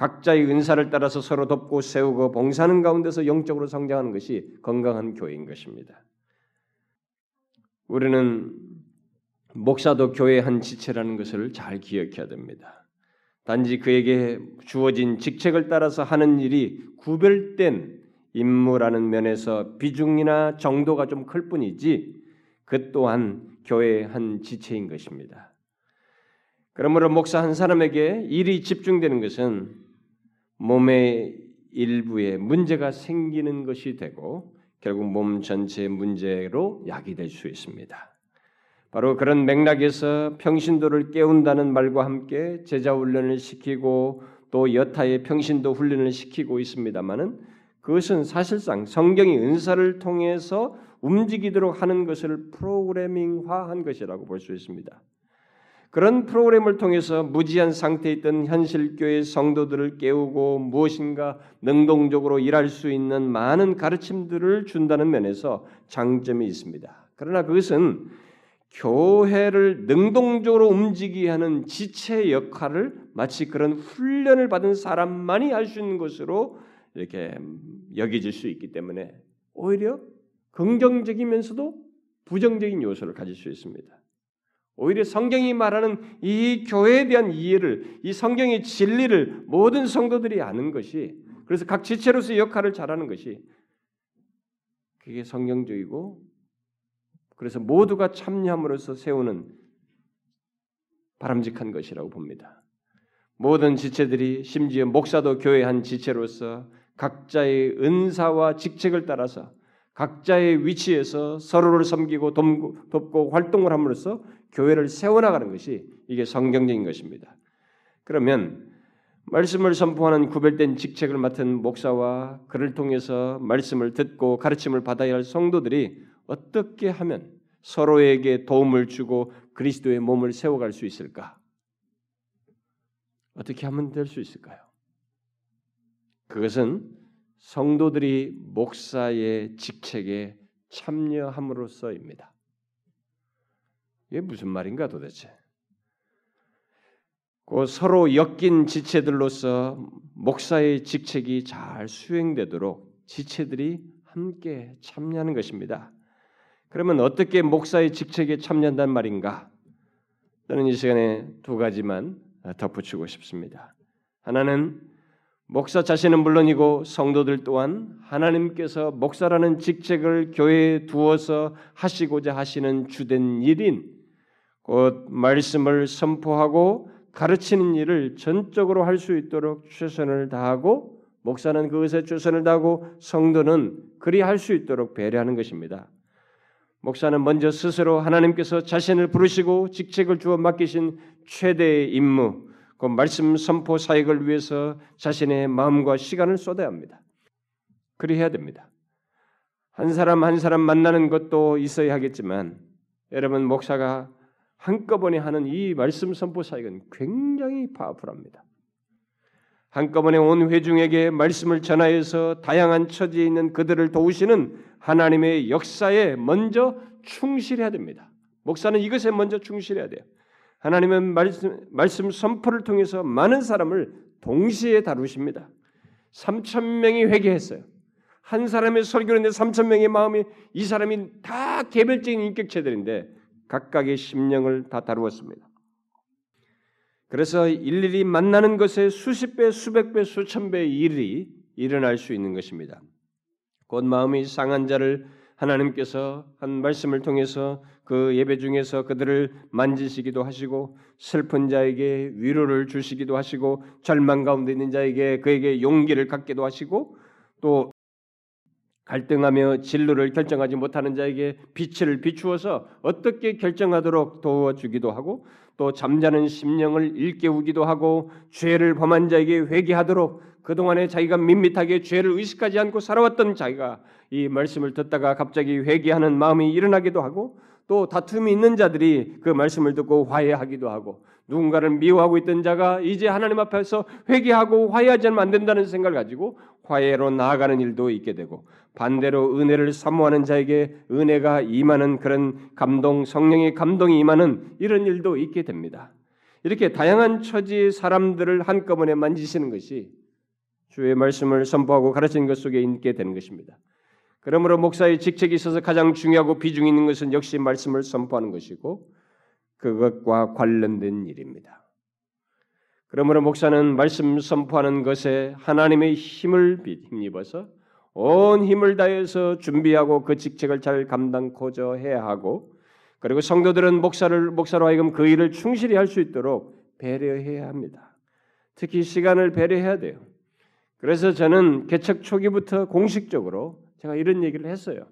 각자의 은사를 따라서 서로 돕고 세우고 봉사하는 가운데서 영적으로 성장하는 것이 건강한 교회인 것입니다. 우리는 목사도 교회의 한 지체라는 것을 잘 기억해야 됩니다. 단지 그에게 주어진 직책을 따라서 하는 일이 구별된 임무라는 면에서 비중이나 정도가 좀 클 뿐이지 그 또한 교회의 한 지체인 것입니다. 그러므로 목사 한 사람에게 일이 집중되는 것은 몸의 일부에 문제가 생기는 것이 되고 결국 몸 전체의 문제로 야기될 수 있습니다. 바로 그런 맥락에서 평신도를 깨운다는 말과 함께 제자 훈련을 시키고 또 여타의 평신도 훈련을 시키고 있습니다만은 그것은 사실상 성경의 은사를 통해서 움직이도록 하는 것을 프로그래밍화한 것이라고 볼 수 있습니다. 그런 프로그램을 통해서 무지한 상태에 있던 현실교회 성도들을 깨우고 무엇인가 능동적으로 일할 수 있는 많은 가르침들을 준다는 면에서 장점이 있습니다. 그러나 그것은 교회를 능동적으로 움직이게 하는 지체 역할을 마치 그런 훈련을 받은 사람만이 할 수 있는 것으로 이렇게 여겨질 수 있기 때문에 오히려 긍정적이면서도 부정적인 요소를 가질 수 있습니다. 오히려 성경이 말하는 이 교회에 대한 이해를, 이 성경의 진리를 모든 성도들이 아는 것이, 그래서 각 지체로서의 역할을 잘하는 것이, 그게 성경적이고, 그래서 모두가 참여함으로써 세우는 바람직한 것이라고 봅니다. 모든 지체들이 심지어 목사도 교회 한 지체로서 각자의 은사와 직책을 따라서 각자의 위치에서 서로를 섬기고 돕고 활동을 함으로써 교회를 세워나가는 것이 이게 성경적인 것입니다. 그러면 말씀을 선포하는 구별된 직책을 맡은 목사와 그를 통해서 말씀을 듣고 가르침을 받아야 할 성도들이 어떻게 하면 서로에게 도움을 주고 그리스도의 몸을 세워갈 수 있을까? 어떻게 하면 될 수 있을까요? 그것은 성도들이 목사의 직책에 참여함으로써입니다. 이게 무슨 말인가 도대체? 그 서로 엮인 지체들로서 목사의 직책이 잘 수행되도록 지체들이 함께 참여하는 것입니다. 그러면 어떻게 목사의 직책에 참여한다는 말인가? 저는 이 시간에 두 가지만 덧붙이고 싶습니다. 하나는 목사 자신은 물론이고 성도들 또한 하나님께서 목사라는 직책을 교회에 두어서 하시고자 하시는 주된 일인 곧 말씀을 선포하고 가르치는 일을 전적으로 할 수 있도록 최선을 다하고 목사는 그것에 최선을 다하고 성도는 그리 할 수 있도록 배려하는 것입니다. 목사는 먼저 스스로 하나님께서 자신을 부르시고 직책을 주어 맡기신 최대의 임무, 그 말씀 선포 사역을 위해서 자신의 마음과 시간을 쏟아야 합니다. 그리 해야 됩니다. 한 사람 한 사람 만나는 것도 있어야 하겠지만 여러분 목사가 한꺼번에 하는 이 말씀 선포 사역은 굉장히 파워풀합니다. 한꺼번에 온 회중에게 말씀을 전하여서 다양한 처지에 있는 그들을 도우시는 하나님의 역사에 먼저 충실해야 됩니다. 목사는 이것에 먼저 충실해야 돼요. 하나님은 말씀, 말씀 선포를 통해서 많은 사람을 동시에 다루십니다. 3천 명이 회개했어요. 한 사람의 설교인데 3천 명의 마음이 이 사람이 다 개별적인 인격체들인데 각각의 심령을 다 다루었습니다. 그래서 일일이 만나는 것에 수십 배, 수백 배, 수천 배의 일이 일어날 수 있는 것입니다. 곧 마음이 상한 자를 하나님께서 한 말씀을 통해서 그 예배 중에서 그들을 만지시기도 하시고 슬픈 자에게 위로를 주시기도 하시고 절망 가운데 있는 자에게 그에게 용기를 갖기도 하시고 또 갈등하며 진로를 결정하지 못하는 자에게 빛을 비추어서 어떻게 결정하도록 도와주기도 하고 또 잠자는 심령을 일깨우기도 하고 죄를 범한 자에게 회개하도록 그동안에 자기가 밋밋하게 죄를 의식하지 않고 살아왔던 자기가 이 말씀을 듣다가 갑자기 회개하는 마음이 일어나기도 하고 또 다툼이 있는 자들이 그 말씀을 듣고 화해하기도 하고 누군가를 미워하고 있던 자가 이제 하나님 앞에서 회개하고 화해하지 않으면 안 된다는 생각을 가지고 화해로 나아가는 일도 있게 되고 반대로 은혜를 사모하는 자에게 은혜가 임하는 그런 감동 성령의 감동이 임하는 이런 일도 있게 됩니다. 이렇게 다양한 처지의 사람들을 한꺼번에 만지시는 것이 주의 말씀을 선포하고 가르치는 것 속에 있게 되는 것입니다. 그러므로 목사의 직책이 있어서 가장 중요하고 비중 있는 것은 역시 말씀을 선포하는 것이고 그것과 관련된 일입니다. 그러므로 목사는 말씀 선포하는 것에 하나님의 힘을 힘입어서 온 힘을 다해서 준비하고 그 직책을 잘 감당코저 해야 하고 그리고 성도들은 목사를 목사로 하여금 그 일을 충실히 할 수 있도록 배려해야 합니다. 특히 시간을 배려해야 돼요. 그래서 저는 개척 초기부터 공식적으로 제가 이런 얘기를 했어요.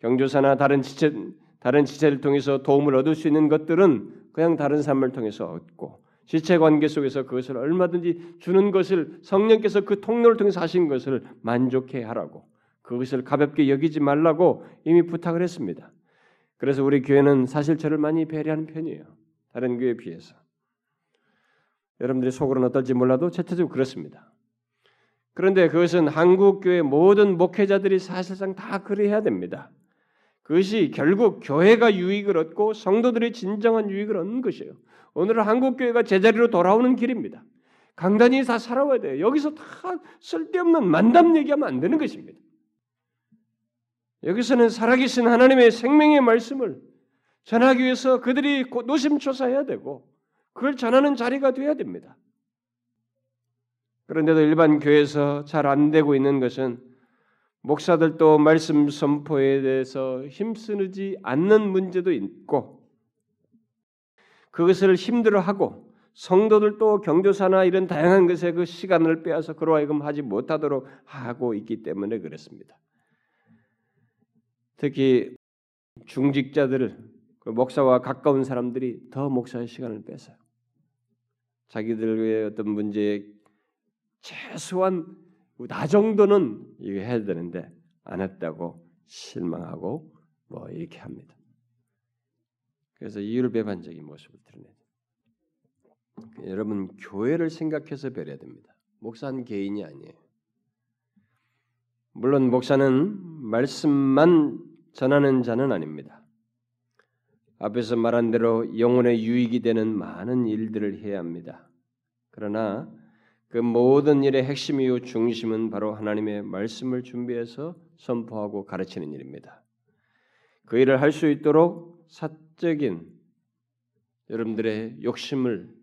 경조사나 다른 지체 다른 지체를 통해서 도움을 얻을 수 있는 것들은 그냥 다른 삶을 통해서 얻고 지체 관계 속에서 그것을 얼마든지 주는 것을 성령께서 그 통로를 통해서 하신 것을 만족해 하라고 그것을 가볍게 여기지 말라고 이미 부탁을 했습니다. 그래서 우리 교회는 사실 저를 많이 배려하는 편이에요. 다른 교회에 비해서. 여러분들이 속으로는 어떨지 몰라도 대체적으로 그렇습니다. 그런데 그것은 한국 교회 모든 목회자들이 사실상 다 그래야 됩니다. 그것이 결국 교회가 유익을 얻고 성도들이 진정한 유익을 얻는 것이에요. 오늘은 한국 교회가 제자리로 돌아오는 길입니다. 강단이 다 살아와야 돼요. 여기서 다 쓸데없는 만담 얘기하면 안 되는 것입니다. 여기서는 살아계신 하나님의 생명의 말씀을 전하기 위해서 그들이 노심초사해야 되고 그걸 전하는 자리가 되어야 됩니다. 그런데도 일반 교회에서 잘 안 되고 있는 것은 목사들도 말씀 선포에 대해서 힘쓰지 않는 문제도 있고 그것을 힘들어하고 성도들도 경조사나 이런 다양한 것에 그 시간을 빼앗아 그로 하여금 하지 못하도록 하고 있기 때문에 그렇습니다. 특히 중직자들을 그 목사와 가까운 사람들이 더 목사의 시간을 뺏어요. 자기들의 어떤 문제에 최소한 나 정도는 이거 해야 되는데 안 했다고 실망하고 뭐 이렇게 합니다. 그래서 이율 배반적인 모습을 드러내죠. 여러분 교회를 생각해서 배려야 됩니다. 목사는 개인이 아니에요. 물론 목사는 말씀만 전하는 자는 아닙니다. 앞에서 말한 대로 영혼의 유익이 되는 많은 일들을 해야 합니다. 그러나 그 모든 일의 핵심이요 중심은 바로 하나님의 말씀을 준비해서 선포하고 가르치는 일입니다. 그 일을 할 수 있도록 사적인 여러분들의 욕심을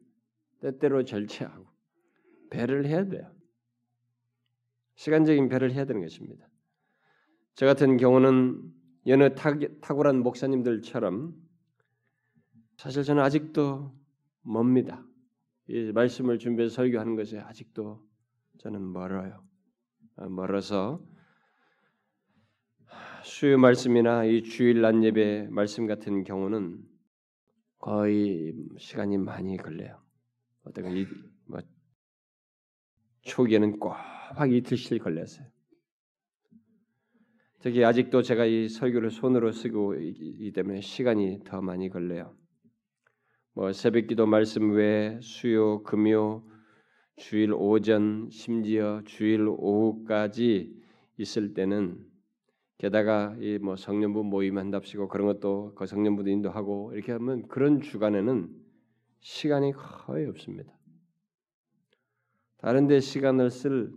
때때로 절제하고 배를 해야 돼요. 시간적인 배를 해야 되는 것입니다. 저 같은 경우는 여느 탁월한 목사님들처럼 사실 저는 아직도 멉니다. 이 말씀을 준비해서 설교하는 것에 아직도 저는 멀어요. 아, 멀어서 수요 말씀이나 이 주일 난 예배 말씀 같은 경우는 거의 시간이 많이 걸려요. 어떤 이 뭐 초기에는 꽉 이틀씩 걸렸어요. 특히 아직도 제가 이 설교를 손으로 쓰고 있기 때문에 시간이 더 많이 걸려요. 뭐 새벽기도 말씀 외에 수요, 금요, 주일 오전, 심지어 주일 오후까지 있을 때는 게다가 이 뭐 성년부 모임 한답시고 그런 것도 그 성년부도 인도하고 이렇게 하면 그런 주간에는 시간이 거의 없습니다. 다른 데 시간을 쓸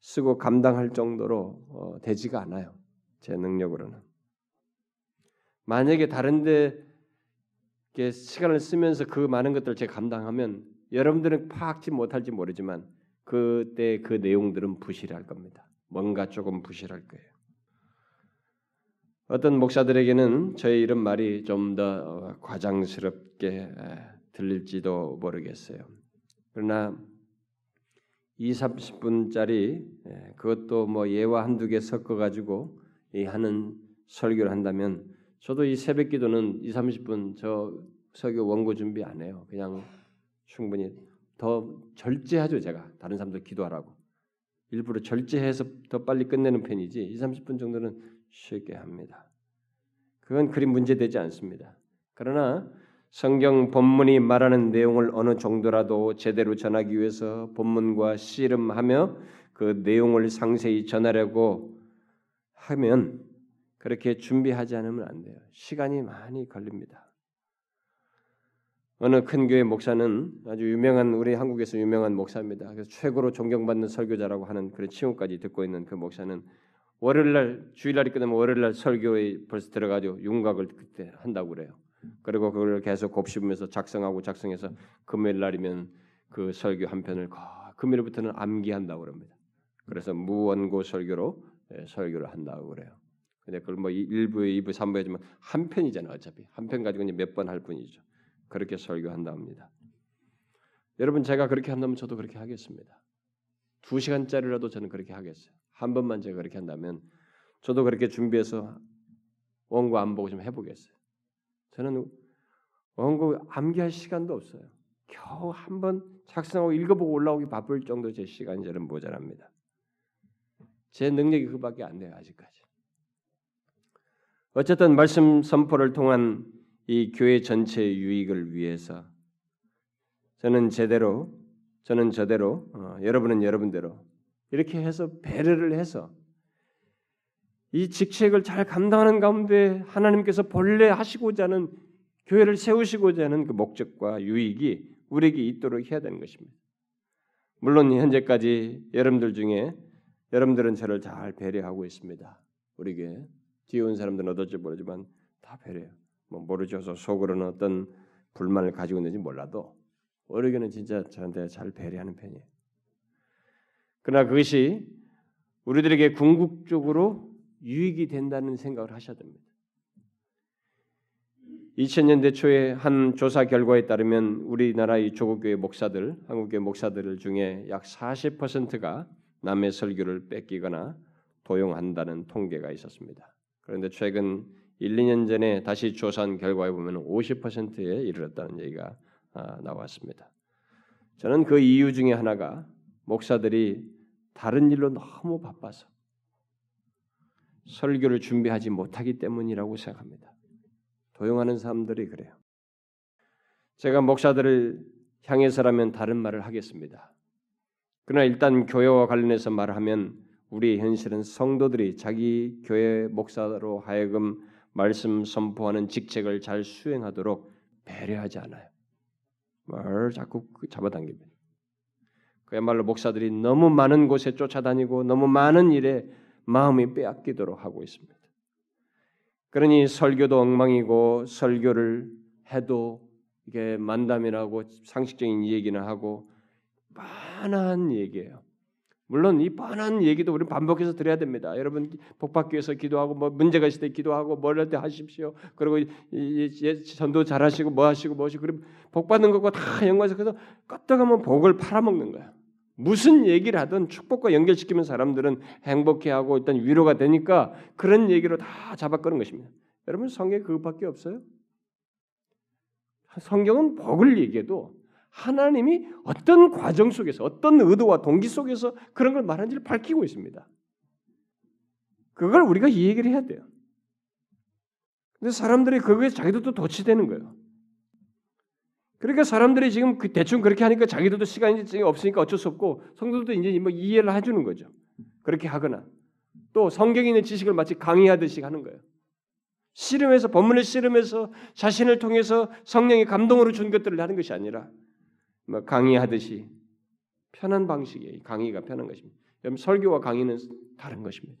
쓰고 감당할 정도로 어, 되지가 않아요. 제 능력으로는. 만약에 다른 데 시간을 쓰면서 그 많은 것들을 제가 감당하면 여러분들은 파악지 못할지 모르지만 그때 그 내용들은 부실할 겁니다. 뭔가 조금 부실할 거예요. 어떤 목사들에게는 저의 이런 말이 좀더 어, 과장스럽게 들릴지도 모르겠어요. 그러나 2, 30분짜리 그것도 뭐 예와 한두 개 섞어 가지고 하는 설교를 한다면 저도 이 새벽 기도는 2, 30분 저 설교 원고 준비 안 해요. 그냥 충분히 더 절제하죠, 제가. 다른 사람들 기도하라고. 일부러 절제해서 더 빨리 끝내는 편이지 2, 30분 정도는 쉽게 합니다. 그건 그리 문제되지 않습니다. 그러나 성경 본문이 말하는 내용을 어느 정도라도 제대로 전하기 위해서 본문과 씨름하며 그 내용을 상세히 전하려고 하면 그렇게 준비하지 않으면 안 돼요. 시간이 많이 걸립니다. 어느 큰 교회 목사는 아주 유명한 우리 한국에서 유명한 목사입니다. 그래서 최고로 존경받는 설교자라고 하는 그런 칭호까지 듣고 있는 그 목사는 월요일 날 주일날이 끝나면 월요일 날 설교에 벌써 들어가죠. 윤곽을 그때 한다고 그래요. 그리고 그걸 계속 곱씹으면서 작성하고 작성해서 금요일 날이면 그 설교 한 편을 금요일부터는 암기한다고 그럽니다. 그래서 무원고 설교로 예, 설교를 한다고 그래요. 근데 그걸 뭐 1부, 2부, 3부 해주면 한 편이잖아요. 어차피 한 편 가지고 몇번 할 뿐이죠. 그렇게 설교한다 합니다. 여러분 제가 그렇게 한다면 저도 그렇게 하겠습니다. 두 시간짜리라도 저는 그렇게 하겠어요. 한 번만 제가 그렇게 한다면 저도 그렇게 준비해서 원고 안 보고 좀 해보겠어요. 저는 원고 암기할 시간도 없어요. 겨우 한 번 작성하고 읽어보고 올라오기 바쁠 정도 제 시간이 저는 모자랍니다. 제 능력이 그밖에 안 돼요 아직까지. 어쨌든 말씀 선포를 통한 이 교회 전체의 유익을 위해서 저는 제대로 저는 저대로 어, 여러분은 여러분대로 이렇게 해서 배려를 해서 이 직책을 잘 감당하는 가운데 하나님께서 본래 하시고자 하는 교회를 세우시고자 하는 그 목적과 유익이 우리에게 있도록 해야 되는 것입니다. 물론 현재까지 여러분들 중에 여러분들은 저를 잘 배려하고 있습니다. 우리에게 뒤에 온 사람들은 어떨지 모르지만 다 배려해요. 뭐 모르죠. 속으로는 어떤 불만을 가지고 있는지 몰라도 우리에게는 진짜 저한테 잘 배려하는 편이에요. 그러나 그것이 우리들에게 궁극적으로 유익이 된다는 생각을 하셔야 됩니다. 2000년대 초에 한 조사 결과에 따르면 우리나라의 조국교회 목사들, 한국교회 목사들 중에 약 40%가 남의 설교를 뺏기거나 도용한다는 통계가 있었습니다. 그런데 최근 1, 2년 전에 다시 조사한 결과에 보면 50%에 이르렀다는 얘기가 아, 나왔습니다. 저는 그 이유 중에 하나가 목사들이 다른 일로 너무 바빠서 설교를 준비하지 못하기 때문이라고 생각합니다. 도용하는 사람들이 그래요. 제가 목사들을 향해서라면 다른 말을 하겠습니다. 그러나 일단 교회와 관련해서 말하면 우리의 현실은 성도들이 자기 교회 목사로 하여금 말씀 선포하는 직책을 잘 수행하도록 배려하지 않아요. 말 자꾸 잡아당깁니다. 그야말로 목사들이 너무 많은 곳에 쫓아다니고 너무 많은 일에 마음이 빼앗기도록 하고 있습니다. 그러니 설교도 엉망이고 설교를 해도 이게 만담이라고 상식적인 얘기는 하고 뻔한 얘기예요. 물론 이 뻔한 얘기도 우리 반복해서 드려야 됩니다. 여러분 복받기 위해서 기도하고 뭐 문제가 있을 때 기도하고 뭘할때 하십시오. 그리고 전도 잘하시고 뭐 하시고 뭐 하시고 그럼 복 받는 것과 다 연관해서 그래서 껐다가면 복을 팔아먹는 거야. 무슨 얘기를 하든 축복과 연결시키면 사람들은 행복해하고 일단 위로가 되니까 그런 얘기로 다 잡아끄는 것입니다. 여러분 성경에 그것밖에 없어요? 성경은 복을 얘기해도 하나님이 어떤 과정 속에서 어떤 의도와 동기 속에서 그런 걸 말하는지를 밝히고 있습니다. 그걸 우리가 이 얘기를 해야 돼요. 근데 사람들이 그거에 자기들도 도취되는 거예요. 그러니까 사람들이 지금 그 대충 그렇게 하니까 자기들도 시간이 없으니까 어쩔 수 없고 성도들도 이제 뭐 이해를 해주는 거죠. 그렇게 하거나 또 성경에 있는 지식을 마치 강의하듯이 하는 거예요. 씨름해서 본문을 씨름해서 자신을 통해서 성령의 감동으로 준 것들을 하는 것이 아니라 뭐 강의하듯이 편한 방식이에요. 강의가 편한 것입니다. 여러분 설교와 강의는 다른 것입니다.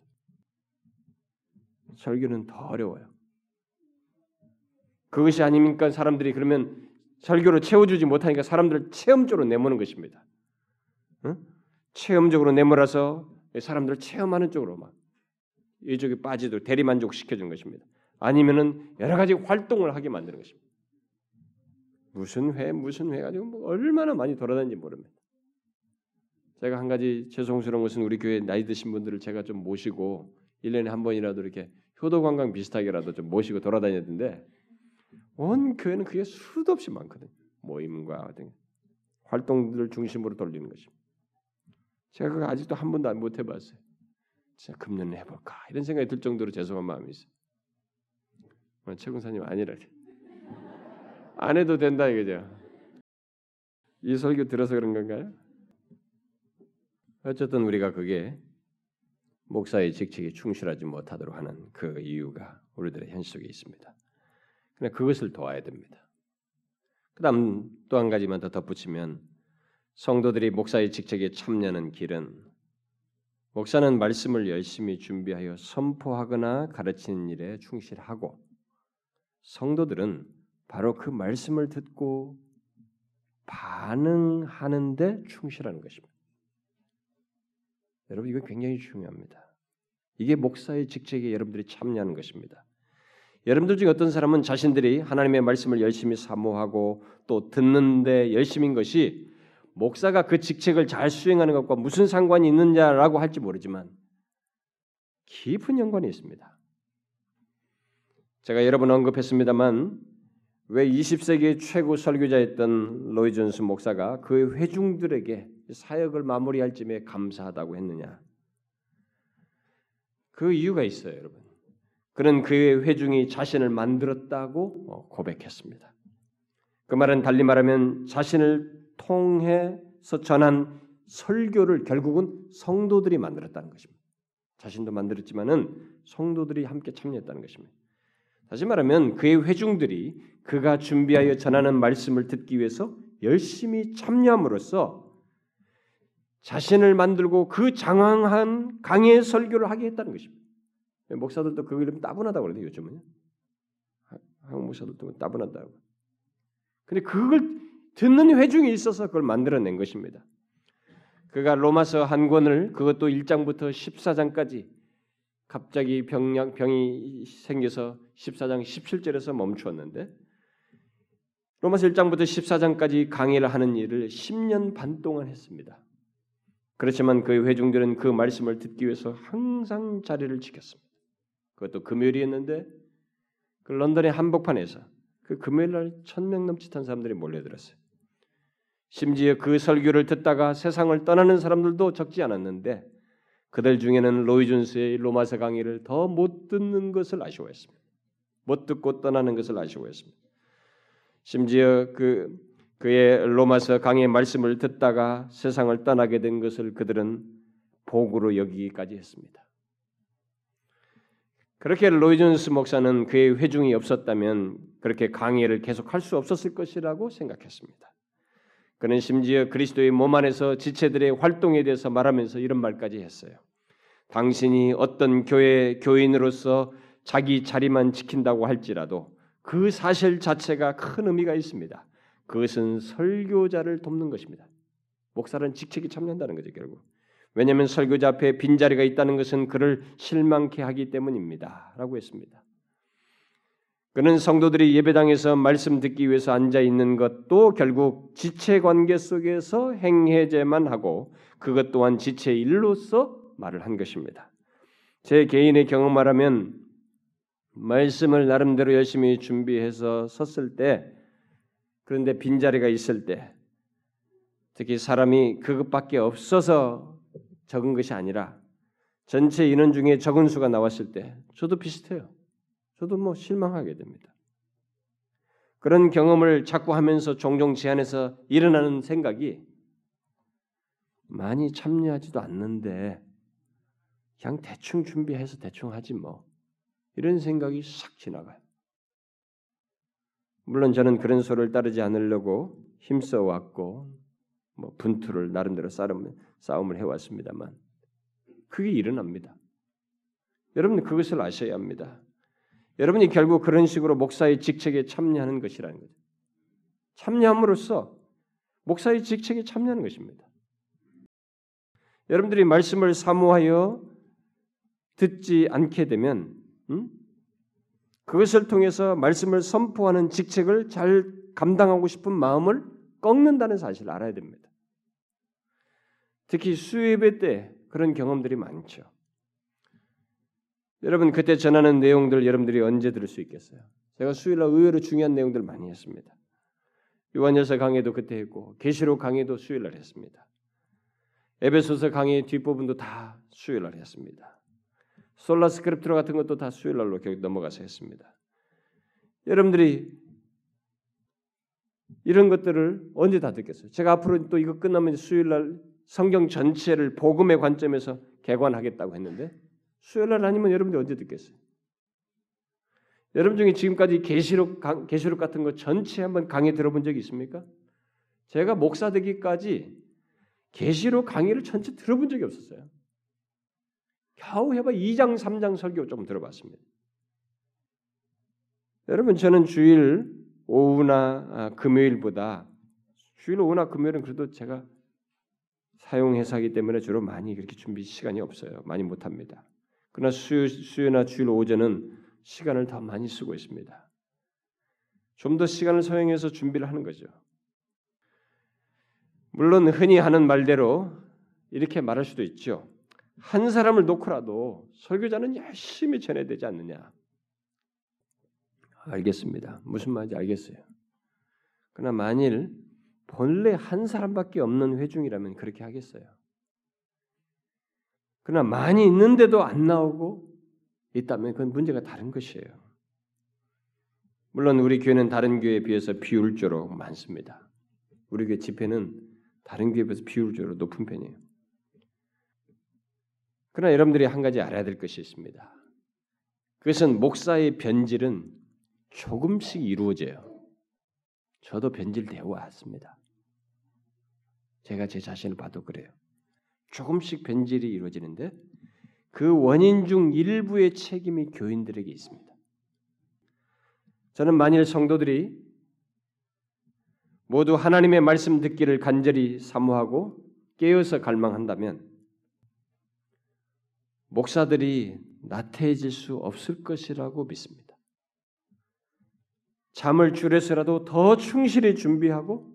설교는 더 어려워요. 그것이 아니니까 사람들이 그러면 설교로 채워주지 못하니까 사람들을 체험적으로 내모는 것입니다. 응? 체험적으로 내몰아서 사람들을 체험하는 쪽으로 막 이쪽에 빠지도록 대리만족 시켜주는 것입니다. 아니면은 여러 가지 활동을 하게 만드는 것입니다. 무슨 회 무슨 회 가지고 뭐 얼마나 많이 돌아다니는지 모릅니다. 제가 한 가지 죄송스러운 것은 우리 교회 나이 드신 분들을 제가 좀 모시고 1년에 한 번이라도 이렇게 효도 관광 비슷하게라도 좀 모시고 돌아다녔는데 온 교회는 그게 수도 없이 많거든. 모임과 등 활동들을 중심으로 돌리는 것입니다. 제가 그거 아직도 한 번도 못 해봤어요. 진짜 금년에 해볼까 이런 생각이 들 정도로 죄송한 마음이 있어요. 최군사님 아니라 안 해도 된다 이거죠. 이 설교 들어서 그런 건가요? 어쨌든 우리가 그게 목사의 직책에 충실하지 못하도록 하는 그 이유가 우리들의 현실 속에 있습니다. 그냥 그것을 도와야 됩니다. 그다음 또 한 가지만 더 덧붙이면 성도들이 목사의 직책에 참여하는 길은 목사는 말씀을 열심히 준비하여 선포하거나 가르치는 일에 충실하고 성도들은 바로 그 말씀을 듣고 반응하는 데 충실하는 것입니다. 여러분 이건 굉장히 중요합니다. 이게 목사의 직책에 여러분들이 참여하는 것입니다. 여러분들 중에 어떤 사람은 자신들이 하나님의 말씀을 열심히 사모하고 또 듣는데 열심인 것이 목사가 그 직책을 잘 수행하는 것과 무슨 상관이 있느냐라고 할지 모르지만 깊은 연관이 있습니다. 제가 여러 번 언급했습니다만 왜 20세기 최고 설교자였던 로이 존스 목사가 그 회중들에게 사역을 마무리할 쯤에 감사하다고 했느냐? 그 이유가 있어요, 여러분. 그는 그의 회중이 자신을 만들었다고 어, 고백했습니다. 그 말은 달리 말하면 자신을 통해서 전한 설교를 결국은 성도들이 만들었다는 것입니다. 자신도 만들었지만은 성도들이 함께 참여했다는 것입니다. 다시 말하면 그의 회중들이 그가 준비하여 전하는 말씀을 듣기 위해서 열심히 참여함으로써 자신을 만들고 그 장황한 강의 설교를 하게 했다는 것입니다. 목사들도 그걸 이러면 따분하다고 그러는데 요즘은 한국 목사들도 따분하다고. 근데 그걸 듣는 회중이 있어서 그걸 만들어낸 것입니다. 그가 로마서 한 권을 그것도 1장부터 14장까지 갑자기 병약 병이 생겨서 14장 17절에서 멈추었는데 로마서 1장부터 14장까지 강의를 하는 일을 10년 반 동안 했습니다. 그렇지만 그 회중들은 그 말씀을 듣기 위해서 항상 자리를 지켰습니다. 그것도 금요일이었는데 그 런던의 한복판에서 그 금요일 날 천 명 넘치던 사람들이 몰려들었어요. 심지어 그 설교를 듣다가 세상을 떠나는 사람들도 적지 않았는데 그들 중에는 로이 존스의 로마서 강의를 더 못 듣는 것을 아쉬워했습니다. 못 듣고 떠나는 것을 아쉬워했습니다. 심지어 그 그의 로마서 강의 말씀을 듣다가 세상을 떠나게 된 것을 그들은 복으로 여기기까지 했습니다. 그렇게 로이존스 목사는 그의 회중이 없었다면 그렇게 강의를 계속할 수 없었을 것이라고 생각했습니다. 그는 심지어 그리스도의 몸 안에서 지체들의 활동에 대해서 말하면서 이런 말까지 했어요. 당신이 어떤 교회 교인으로서 자기 자리만 지킨다고 할지라도 그 사실 자체가 큰 의미가 있습니다. 그것은 설교자를 돕는 것입니다. 목사는 직책이 참여한다는 거죠, 결국. 왜냐하면 설교자 앞에 빈자리가 있다는 것은 그를 실망케 하기 때문입니다. 라고 했습니다. 그는 성도들이 예배당에서 말씀 듣기 위해서 앉아 있는 것도 결국 지체 관계 속에서 행해제만 하고 그것 또한 지체 일로서 말을 한 것입니다. 제 개인의 경험 말하면 말씀을 나름대로 열심히 준비해서 섰을 때 그런데 빈자리가 있을 때 특히 사람이 그것밖에 없어서 적은 것이 아니라 전체 인원 중에 적은 수가 나왔을 때 저도 비슷해요. 저도 뭐 실망하게 됩니다. 그런 경험을 자꾸 하면서 종종 제안해서 일어나는 생각이 많이 참여하지도 않는데 그냥 대충 준비해서 대충 하지 뭐 이런 생각이 싹 지나가요. 물론 저는 그런 소리를 따르지 않으려고 힘써 왔고 뭐 분투를 나름대로 싸움, 싸움을 해왔습니다만 그게 일어납니다. 여러분 그것을 아셔야 합니다. 여러분이 결국 그런 식으로 목사의 직책에 참여하는 것이라는 거죠. 참여함으로써 목사의 직책에 참여하는 것입니다. 여러분들이 말씀을 사모하여 듣지 않게 되면 음? 그것을 통해서 말씀을 선포하는 직책을 잘 감당하고 싶은 마음을 꺾는다는 사실을 알아야 됩니다. 특히 수예배 때 그런 경험들이 많죠. 여러분 그때 전하는 내용들 여러분들이 언제 들을 수 있겠어요? 제가 수요일날 의외로 중요한 내용들 많이 했습니다. 요한일서 강의도 그때 했고 계시록 강의도 수요일날 했습니다. 에베소서 강의 뒷부분도 다 수요일날 했습니다. Sola Scriptura 같은 것도 다 수요일날로 넘어가서 했습니다. 여러분들이 이런 것들을 언제 다 듣겠어요? 제가 앞으로 또 이거 끝나면 수요일날 성경 전체를 복음의 관점에서 개관하겠다고 했는데 수요일 날 아니면 여러분들 언제 듣겠어요? 여러분 중에 지금까지 계시록 계시록 같은 거 전체 한번 강의 들어본 적이 있습니까? 제가 목사 되기까지 계시록 강의를 전체 들어본 적이 없었어요. 겨우 해봐 2장 3장 설교 좀 들어봤습니다. 여러분 저는 주일 오후나 아, 금요일보다 주일 오후나 금요일은 그래도 제가 사용해서 하기 때문에 주로 많이 그렇게 준비 시간이 없어요. 많이 못 합니다. 그러나 수, 수요나 주일 오전은 시간을 더 많이 쓰고 있습니다. 좀 더 시간을 사용해서 준비를 하는 거죠. 물론 흔히 하는 말대로 이렇게 말할 수도 있죠. 한 사람을 놓고라도 설교자는 열심히 전해야 되지 않느냐. 알겠습니다. 무슨 말인지 알겠어요. 그러나 만일 본래 한 사람밖에 없는 회중이라면 그렇게 하겠어요. 그러나 많이 있는데도 안 나오고 있다면 그건 문제가 다른 것이에요. 물론 우리 교회는 다른 교회에 비해서 비율적으로 많습니다. 우리 교회 집회는 다른 교회에 비해서 비율적으로 높은 편이에요. 그러나 여러분들이 한 가지 알아야 될 것이 있습니다. 그것은 목사의 변질은 조금씩 이루어져요. 저도 변질되어 왔습니다. 제가 제 자신을 봐도 그래요. 조금씩 변질이 이루어지는데 그 원인 중 일부의 책임이 교인들에게 있습니다. 저는 만일 성도들이 모두 하나님의 말씀 듣기를 간절히 사모하고 깨어서 갈망한다면 목사들이 나태해질 수 없을 것이라고 믿습니다. 잠을 줄여서라도 더 충실히 준비하고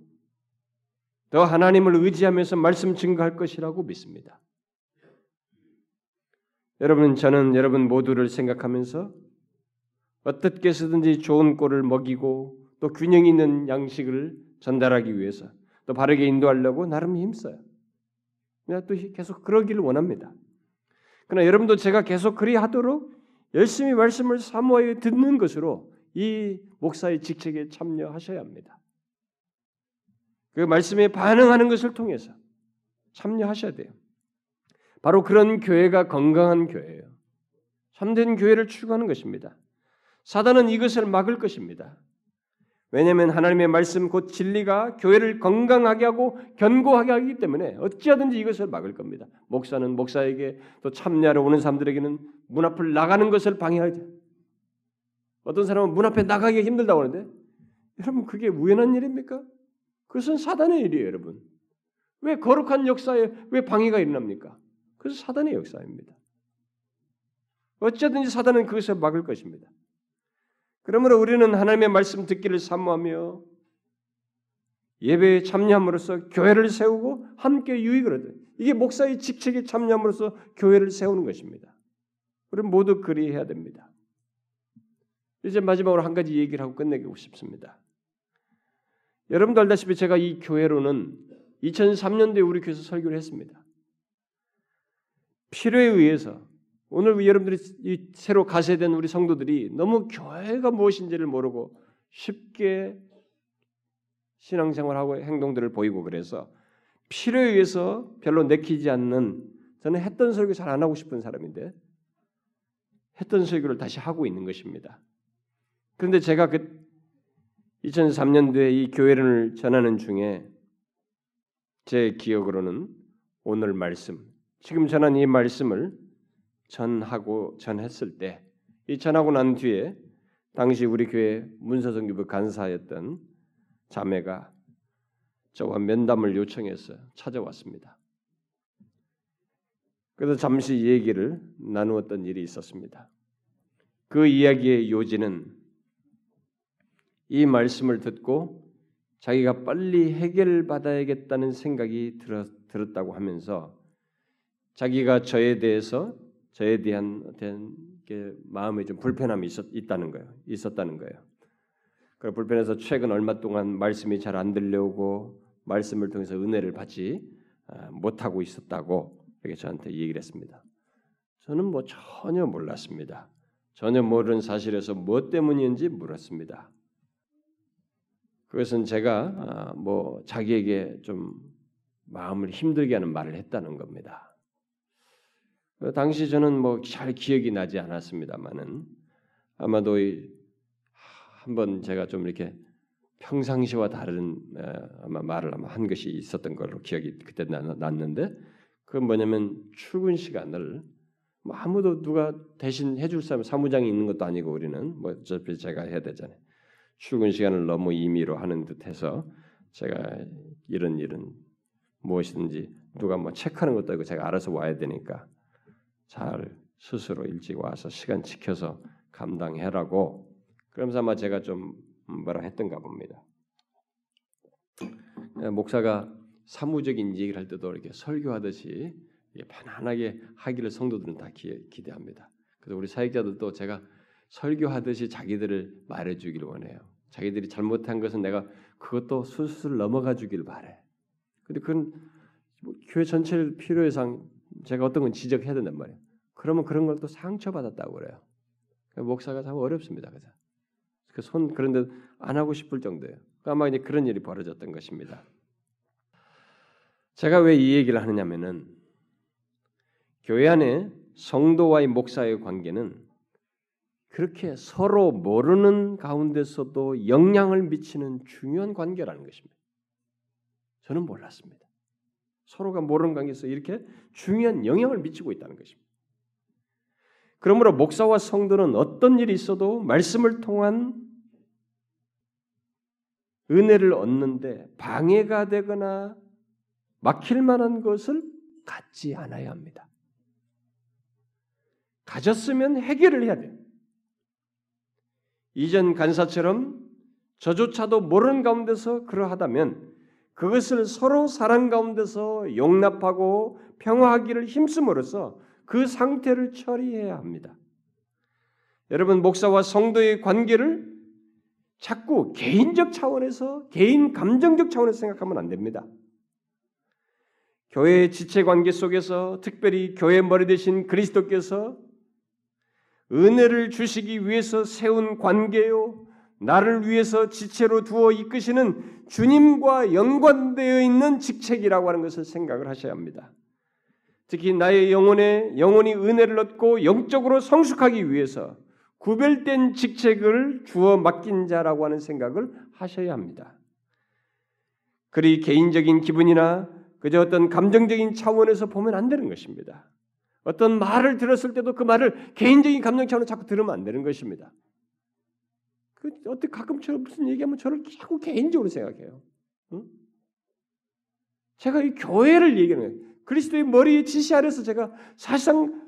더 하나님을 의지하면서 말씀 증거할 것이라고 믿습니다. 여러분 저는 여러분 모두를 생각하면서 어떻게 해서든지 좋은 꼴을 먹이고 또 균형 있는 양식을 전달하기 위해서 또 바르게 인도하려고 나름 힘써요. 또 계속 그러기를 원합니다. 그러나 여러분도 제가 계속 그리 하도록 열심히 말씀을 사모하여 듣는 것으로 이 목사의 직책에 참여하셔야 합니다. 그 말씀에 반응하는 것을 통해서 참여하셔야 돼요. 바로 그런 교회가 건강한 교회예요. 참된 교회를 추구하는 것입니다. 사단은 이것을 막을 것입니다. 왜냐하면 하나님의 말씀 곧 진리가 교회를 건강하게 하고 견고하게 하기 때문에 어찌하든지 이것을 막을 겁니다. 목사는 목사에게 또 참여하러 오는 사람들에게는 문 앞을 나가는 것을 방해하죠. 어떤 사람은 문 앞에 나가기 힘들다고 하는데 여러분 그게 우연한 일입니까? 그것은 사단의 일이에요, 여러분. 왜 거룩한 역사에 왜 방해가 일어납니까? 그것은 사단의 역사입니다. 어찌든지 사단은 그것을 막을 것입니다. 그러므로 우리는 하나님의 말씀 듣기를 사모하며 예배에 참여함으로써 교회를 세우고 함께 유익을 얻어요. 이게 목사의 직책에 참여함으로써 교회를 세우는 것입니다. 우리 모두 그리 해야 됩니다. 이제 마지막으로 한 가지 얘기를 하고 끝내고 싶습니다. 여러분도 알다시피 제가 이 교회로는 2003년도에 우리 교회에서 설교를 했습니다. 필요에 의해서 오늘 여러분들이 새로 가세된 우리 성도들이 너무 교회가 무엇인지를 모르고 쉽게 신앙생활하고 행동들을 보이고 그래서 필요에 의해서 별로 내키지 않는 저는 했던 설교 잘 안 하고 싶은 사람인데 했던 설교를 다시 하고 있는 것입니다. 그런데 제가 그 2003년도에 이 교회를 전하는 중에 제 기억으로는 오늘 말씀, 지금 전한 이 말씀을 전하고 전했을 때, 이 전하고 난 뒤에 당시 우리 교회 문서성교부 간사였던 자매가 저와 면담을 요청해서 찾아왔습니다. 그래서 잠시 얘기를 나누었던 일이 있었습니다. 그 이야기의 요지는 이 말씀을 듣고 자기가 빨리 해결받아야겠다는 생각이 들었, 들었 다고 하면서 자기가 저에 대해서 저에 대한 어떤 마음에 좀 불편함이 있었, 있다는 거예요. 있었다는 거예요. 그 불편해서 최근 얼마 동안 말씀이 잘 안 들려오고 말씀을 통해서 은혜를 받지 아, 못하고 있었다고 이렇게 저한테 얘기를 했습니다. 저는 뭐 전혀 몰랐습니다. 전혀 모르는 사실에서 무엇 때문인지 물었습니다. 그것은 제가 아, 뭐 자기에게 좀 마음을 힘들게 하는 말을 했다는 겁니다. 그 당시 저는 뭐 잘 기억이 나지 않았습니다만은 아마도 한번 제가 좀 이렇게 평상시와 다른 아마 말을 아마 한 것이 있었던 걸로 기억이 그때 났는데 그건 뭐냐면 출근 시간을 뭐 아무도 누가 대신 해줄 사람 사무장이 있는 것도 아니고 우리는 뭐 어차피 제가 해야 되잖아요. 출근 시간을 너무 임의로 하는 듯해서 제가 이런 일은 무엇이든지 누가 뭐 체크하는 것도 아니고 제가 알아서 와야 되니까 잘 스스로 일찍 와서 시간 지켜서 감당해라고 그러면서 아마 제가 좀 뭐라 했던가 봅니다. 목사가 사무적인 얘기를 할 때도 이렇게 설교하듯이 편안하게 하기를 성도들은 다 기, 대합니다 그래서 우리 사역자들도 제가 설교하듯이 자기들을 말해주길 원해요. 자기들이 잘못한 것은 내가 그것도 술술 넘어가 주길 바래. 근데 그건 뭐 교회 전체를 필요해상 제가 어떤 건 지적해야 된단 말이에요. 그러면 그런 걸 또 상처받았다고 그래요. 그러니까 목사가 참 어렵습니다. 그죠? 그손 그런데 안 하고 싶을 정도예요. 그러니까 아마 이제 그런 일이 벌어졌던 것입니다. 제가 왜 이 얘기를 하느냐면은 교회 안에 성도와의 목사의 관계는 그렇게 서로 모르는 가운데서도 영향을 미치는 중요한 관계라는 것입니다. 저는 몰랐습니다. 서로가 모르는 관계에서 이렇게 중요한 영향을 미치고 있다는 것입니다. 그러므로 목사와 성도는 어떤 일이 있어도 말씀을 통한 은혜를 얻는데 방해가 되거나 막힐 만한 것을 갖지 않아야 합니다. 가졌으면 해결을 해야 돼요. 이전 간사처럼 저조차도 모르는 가운데서 그러하다면 그것을 서로 사랑 가운데서 용납하고 평화하기를 힘쓰므로써 그 상태를 처리해야 합니다. 여러분 목사와 성도의 관계를 자꾸 개인적 차원에서 개인 감정적 차원에서 생각하면 안 됩니다. 교회의 지체 관계 속에서 특별히 교회 머리 대신 그리스도께서 은혜를 주시기 위해서 세운 관계요. 나를 위해서 지체로 두어 이끄시는 주님과 연관되어 있는 직책이라고 하는 것을 생각을 하셔야 합니다. 특히 나의 영혼에 영혼이 은혜를 얻고 영적으로 성숙하기 위해서 구별된 직책을 주어 맡긴 자라고 하는 생각을 하셔야 합니다. 그리 개인적인 기분이나 그저 어떤 감정적인 차원에서 보면 안 되는 것입니다. 어떤 말을 들었을 때도 그 말을 개인적인 감정 차원으로 자꾸 들으면 안 되는 것입니다. 그 어떻게 가끔 저 무슨 얘기하면 저를 자꾸 개인적으로 생각해요. 응? 제가 이 교회를 얘기하는 거예요. 그리스도의 머리 지시 아래서 제가 사실상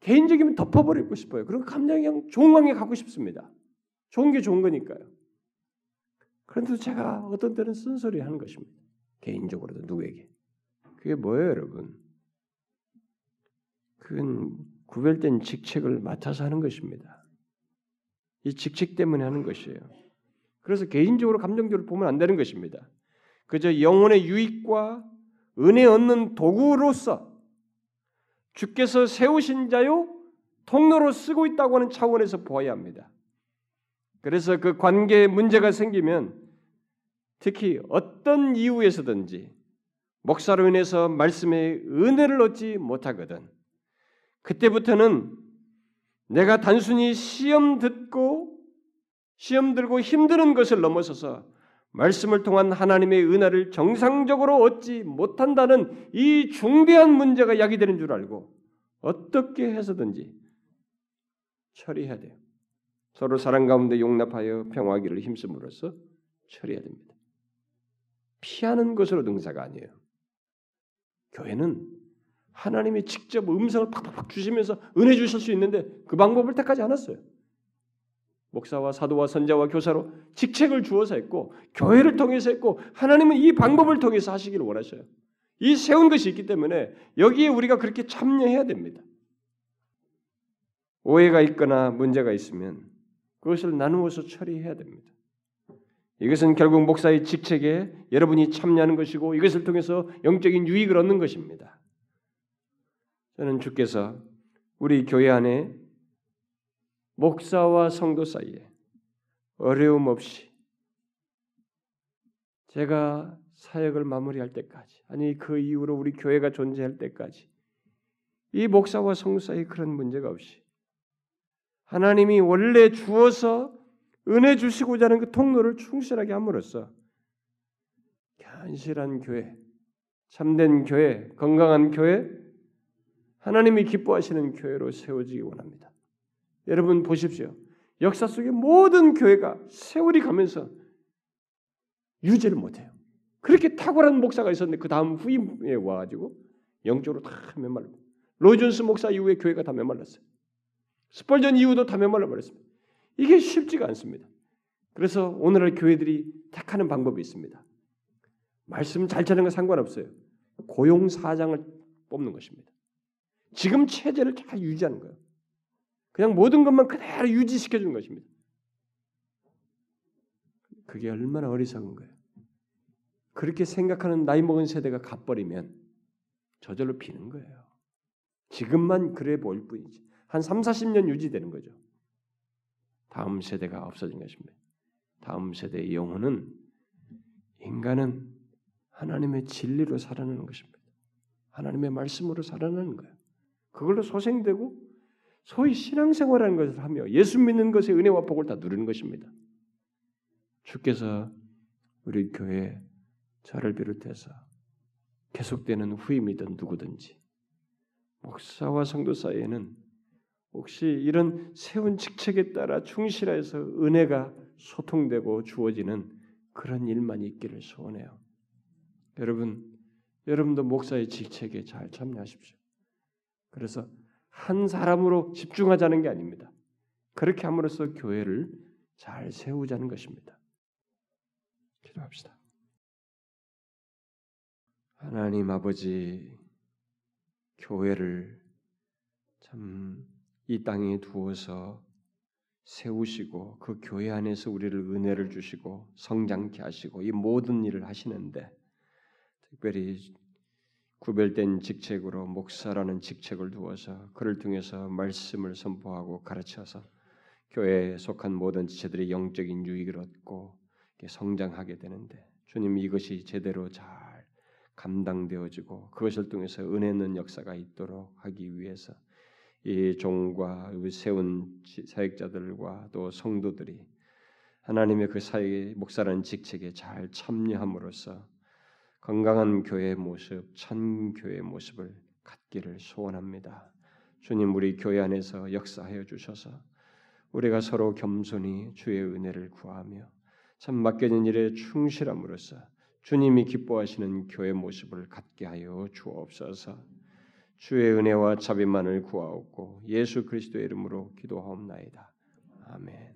개인적이면 덮어버리고 싶어요. 그리고 감정이 관계 갖고 싶습니다. 좋은 게 좋은 거니까요. 그런데도 제가 어떤 때는 쓴소리 하는 것입니다. 개인적으로도 누구에게. 그게 뭐예요, 여러분? 그건 구별된 직책을 맡아서 하는 것입니다. 이 직책 때문에 하는 것이에요. 그래서 개인적으로 감정적으로 보면 안 되는 것입니다. 그저 영혼의 유익과 은혜 얻는 도구로서 주께서 세우신 자요 통로로 쓰고 있다고 하는 차원에서 보아야 합니다. 그래서 그 관계에 문제가 생기면 특히 어떤 이유에서든지 목사로 인해서 말씀의 은혜를 얻지 못하거든. 그때부터는 내가 단순히 시험 듣고 시험 들고 힘드는 것을 넘어서서 말씀을 통한 하나님의 은혜를 정상적으로 얻지 못한다는 이 중대한 문제가 야기되는 줄 알고 어떻게 해서든지 처리해야 돼요. 서로 사랑 가운데 용납하여 평화하기를 힘쓰므로써 처리해야 됩니다. 피하는 것으로 능사가 아니에요. 교회는 하나님이 직접 음성을 팍팍팍 주시면서 은혜 주실 수 있는데 그 방법을 택하지 않았어요. 목사와 사도와 선자와 교사로 직책을 주어서 했고 교회를 통해서 했고 하나님은 이 방법을 통해서 하시기를 원하셔요. 이 세운 것이 있기 때문에 여기에 우리가 그렇게 참여해야 됩니다. 오해가 있거나 문제가 있으면 그것을 나누어서 처리해야 됩니다. 이것은 결국 목사의 직책에 여러분이 참여하는 것이고 이것을 통해서 영적인 유익을 얻는 것입니다. 저는 주께서 우리 교회 안에 목사와 성도 사이에 어려움 없이 제가 사역을 마무리할 때까지 아니 그 이후로 우리 교회가 존재할 때까지 이 목사와 성도 사이에 그런 문제가 없이 하나님이 원래 주어서 은혜 주시고자 하는 그 통로를 충실하게 함으로써 견실한 교회, 참된 교회, 건강한 교회, 하나님이 기뻐하시는 교회로 세워지기 원합니다. 여러분 보십시오. 역사 속의 모든 교회가 세월이 가면서 유지를 못해요. 그렇게 탁월한 목사가 있었는데 그 다음 후임에 와가지고 영적으로 다 메말라. 로존스 목사 이후에 교회가 다 메말랐어요. 스펄전 이후도 다 메말라 버렸습니다. 이게 쉽지가 않습니다. 그래서 오늘날 교회들이 택하는 방법이 있습니다. 말씀 잘 전하는 건 상관없어요. 고용 사장을 뽑는 것입니다. 지금 체제를 잘 유지하는 거예요. 그냥 모든 것만 그대로 유지시켜 주는 것입니다. 그게 얼마나 어리석은 거예요. 그렇게 생각하는 나이 먹은 세대가 갚버리면 저절로 비는 거예요. 지금만 그래 보일 뿐이지. 한 3, 40년 유지되는 거죠. 다음 세대가 없어진 것입니다. 다음 세대의 영혼은 인간은 하나님의 진리로 살아나는 것입니다. 하나님의 말씀으로 살아나는 거예요. 그걸로 소생되고 소위 신앙생활하는 것을 하며 예수 믿는 것의 은혜와 복을 다 누리는 것입니다. 주께서 우리 교회 저를 비롯해서 계속되는 후임이든 누구든지 목사와 성도 사이에는 혹시 이런 세운 직책에 따라 충실해서 은혜가 소통되고 주어지는 그런 일만 있기를 소원해요. 여러분, 여러분도 목사의 직책에 잘 참여하십시오. 그래서 한 사람으로 집중하자는 게 아닙니다. 그렇게 함으로써 교회를 잘 세우자는 것입니다. 기도합시다. 하나님 아버지 교회를 참 이 땅에 두어서 세우시고 그 교회 안에서 우리를 은혜를 주시고 성장케 하시고 이 모든 일을 하시는데 특별히 구별된 직책으로 목사라는 직책을 두어서 그를 통해서 말씀을 선포하고 가르쳐서 교회에 속한 모든 지체들이 영적인 유익을 얻고 성장하게 되는데 주님 이것이 제대로 잘 감당되어지고 그것을 통해서 은혜 있는 역사가 있도록 하기 위해서 이 종과 세운 사역자들과 또 성도들이 하나님의 그 사역의 목사라는 직책에 잘 참여함으로써 건강한 교회의 모습, 천 교회의 모습을 갖기를 소원합니다. 주님 우리 교회 안에서 역사하여 주셔서 우리가 서로 겸손히 주의 은혜를 구하며 참 맡겨진 일에 충실함으로써 주님이 기뻐하시는 교회 모습을 갖게 하여 주옵소서. 주의 은혜와 자비만을 구하옵고 예수 그리스도의 이름으로 기도하옵나이다. 아멘.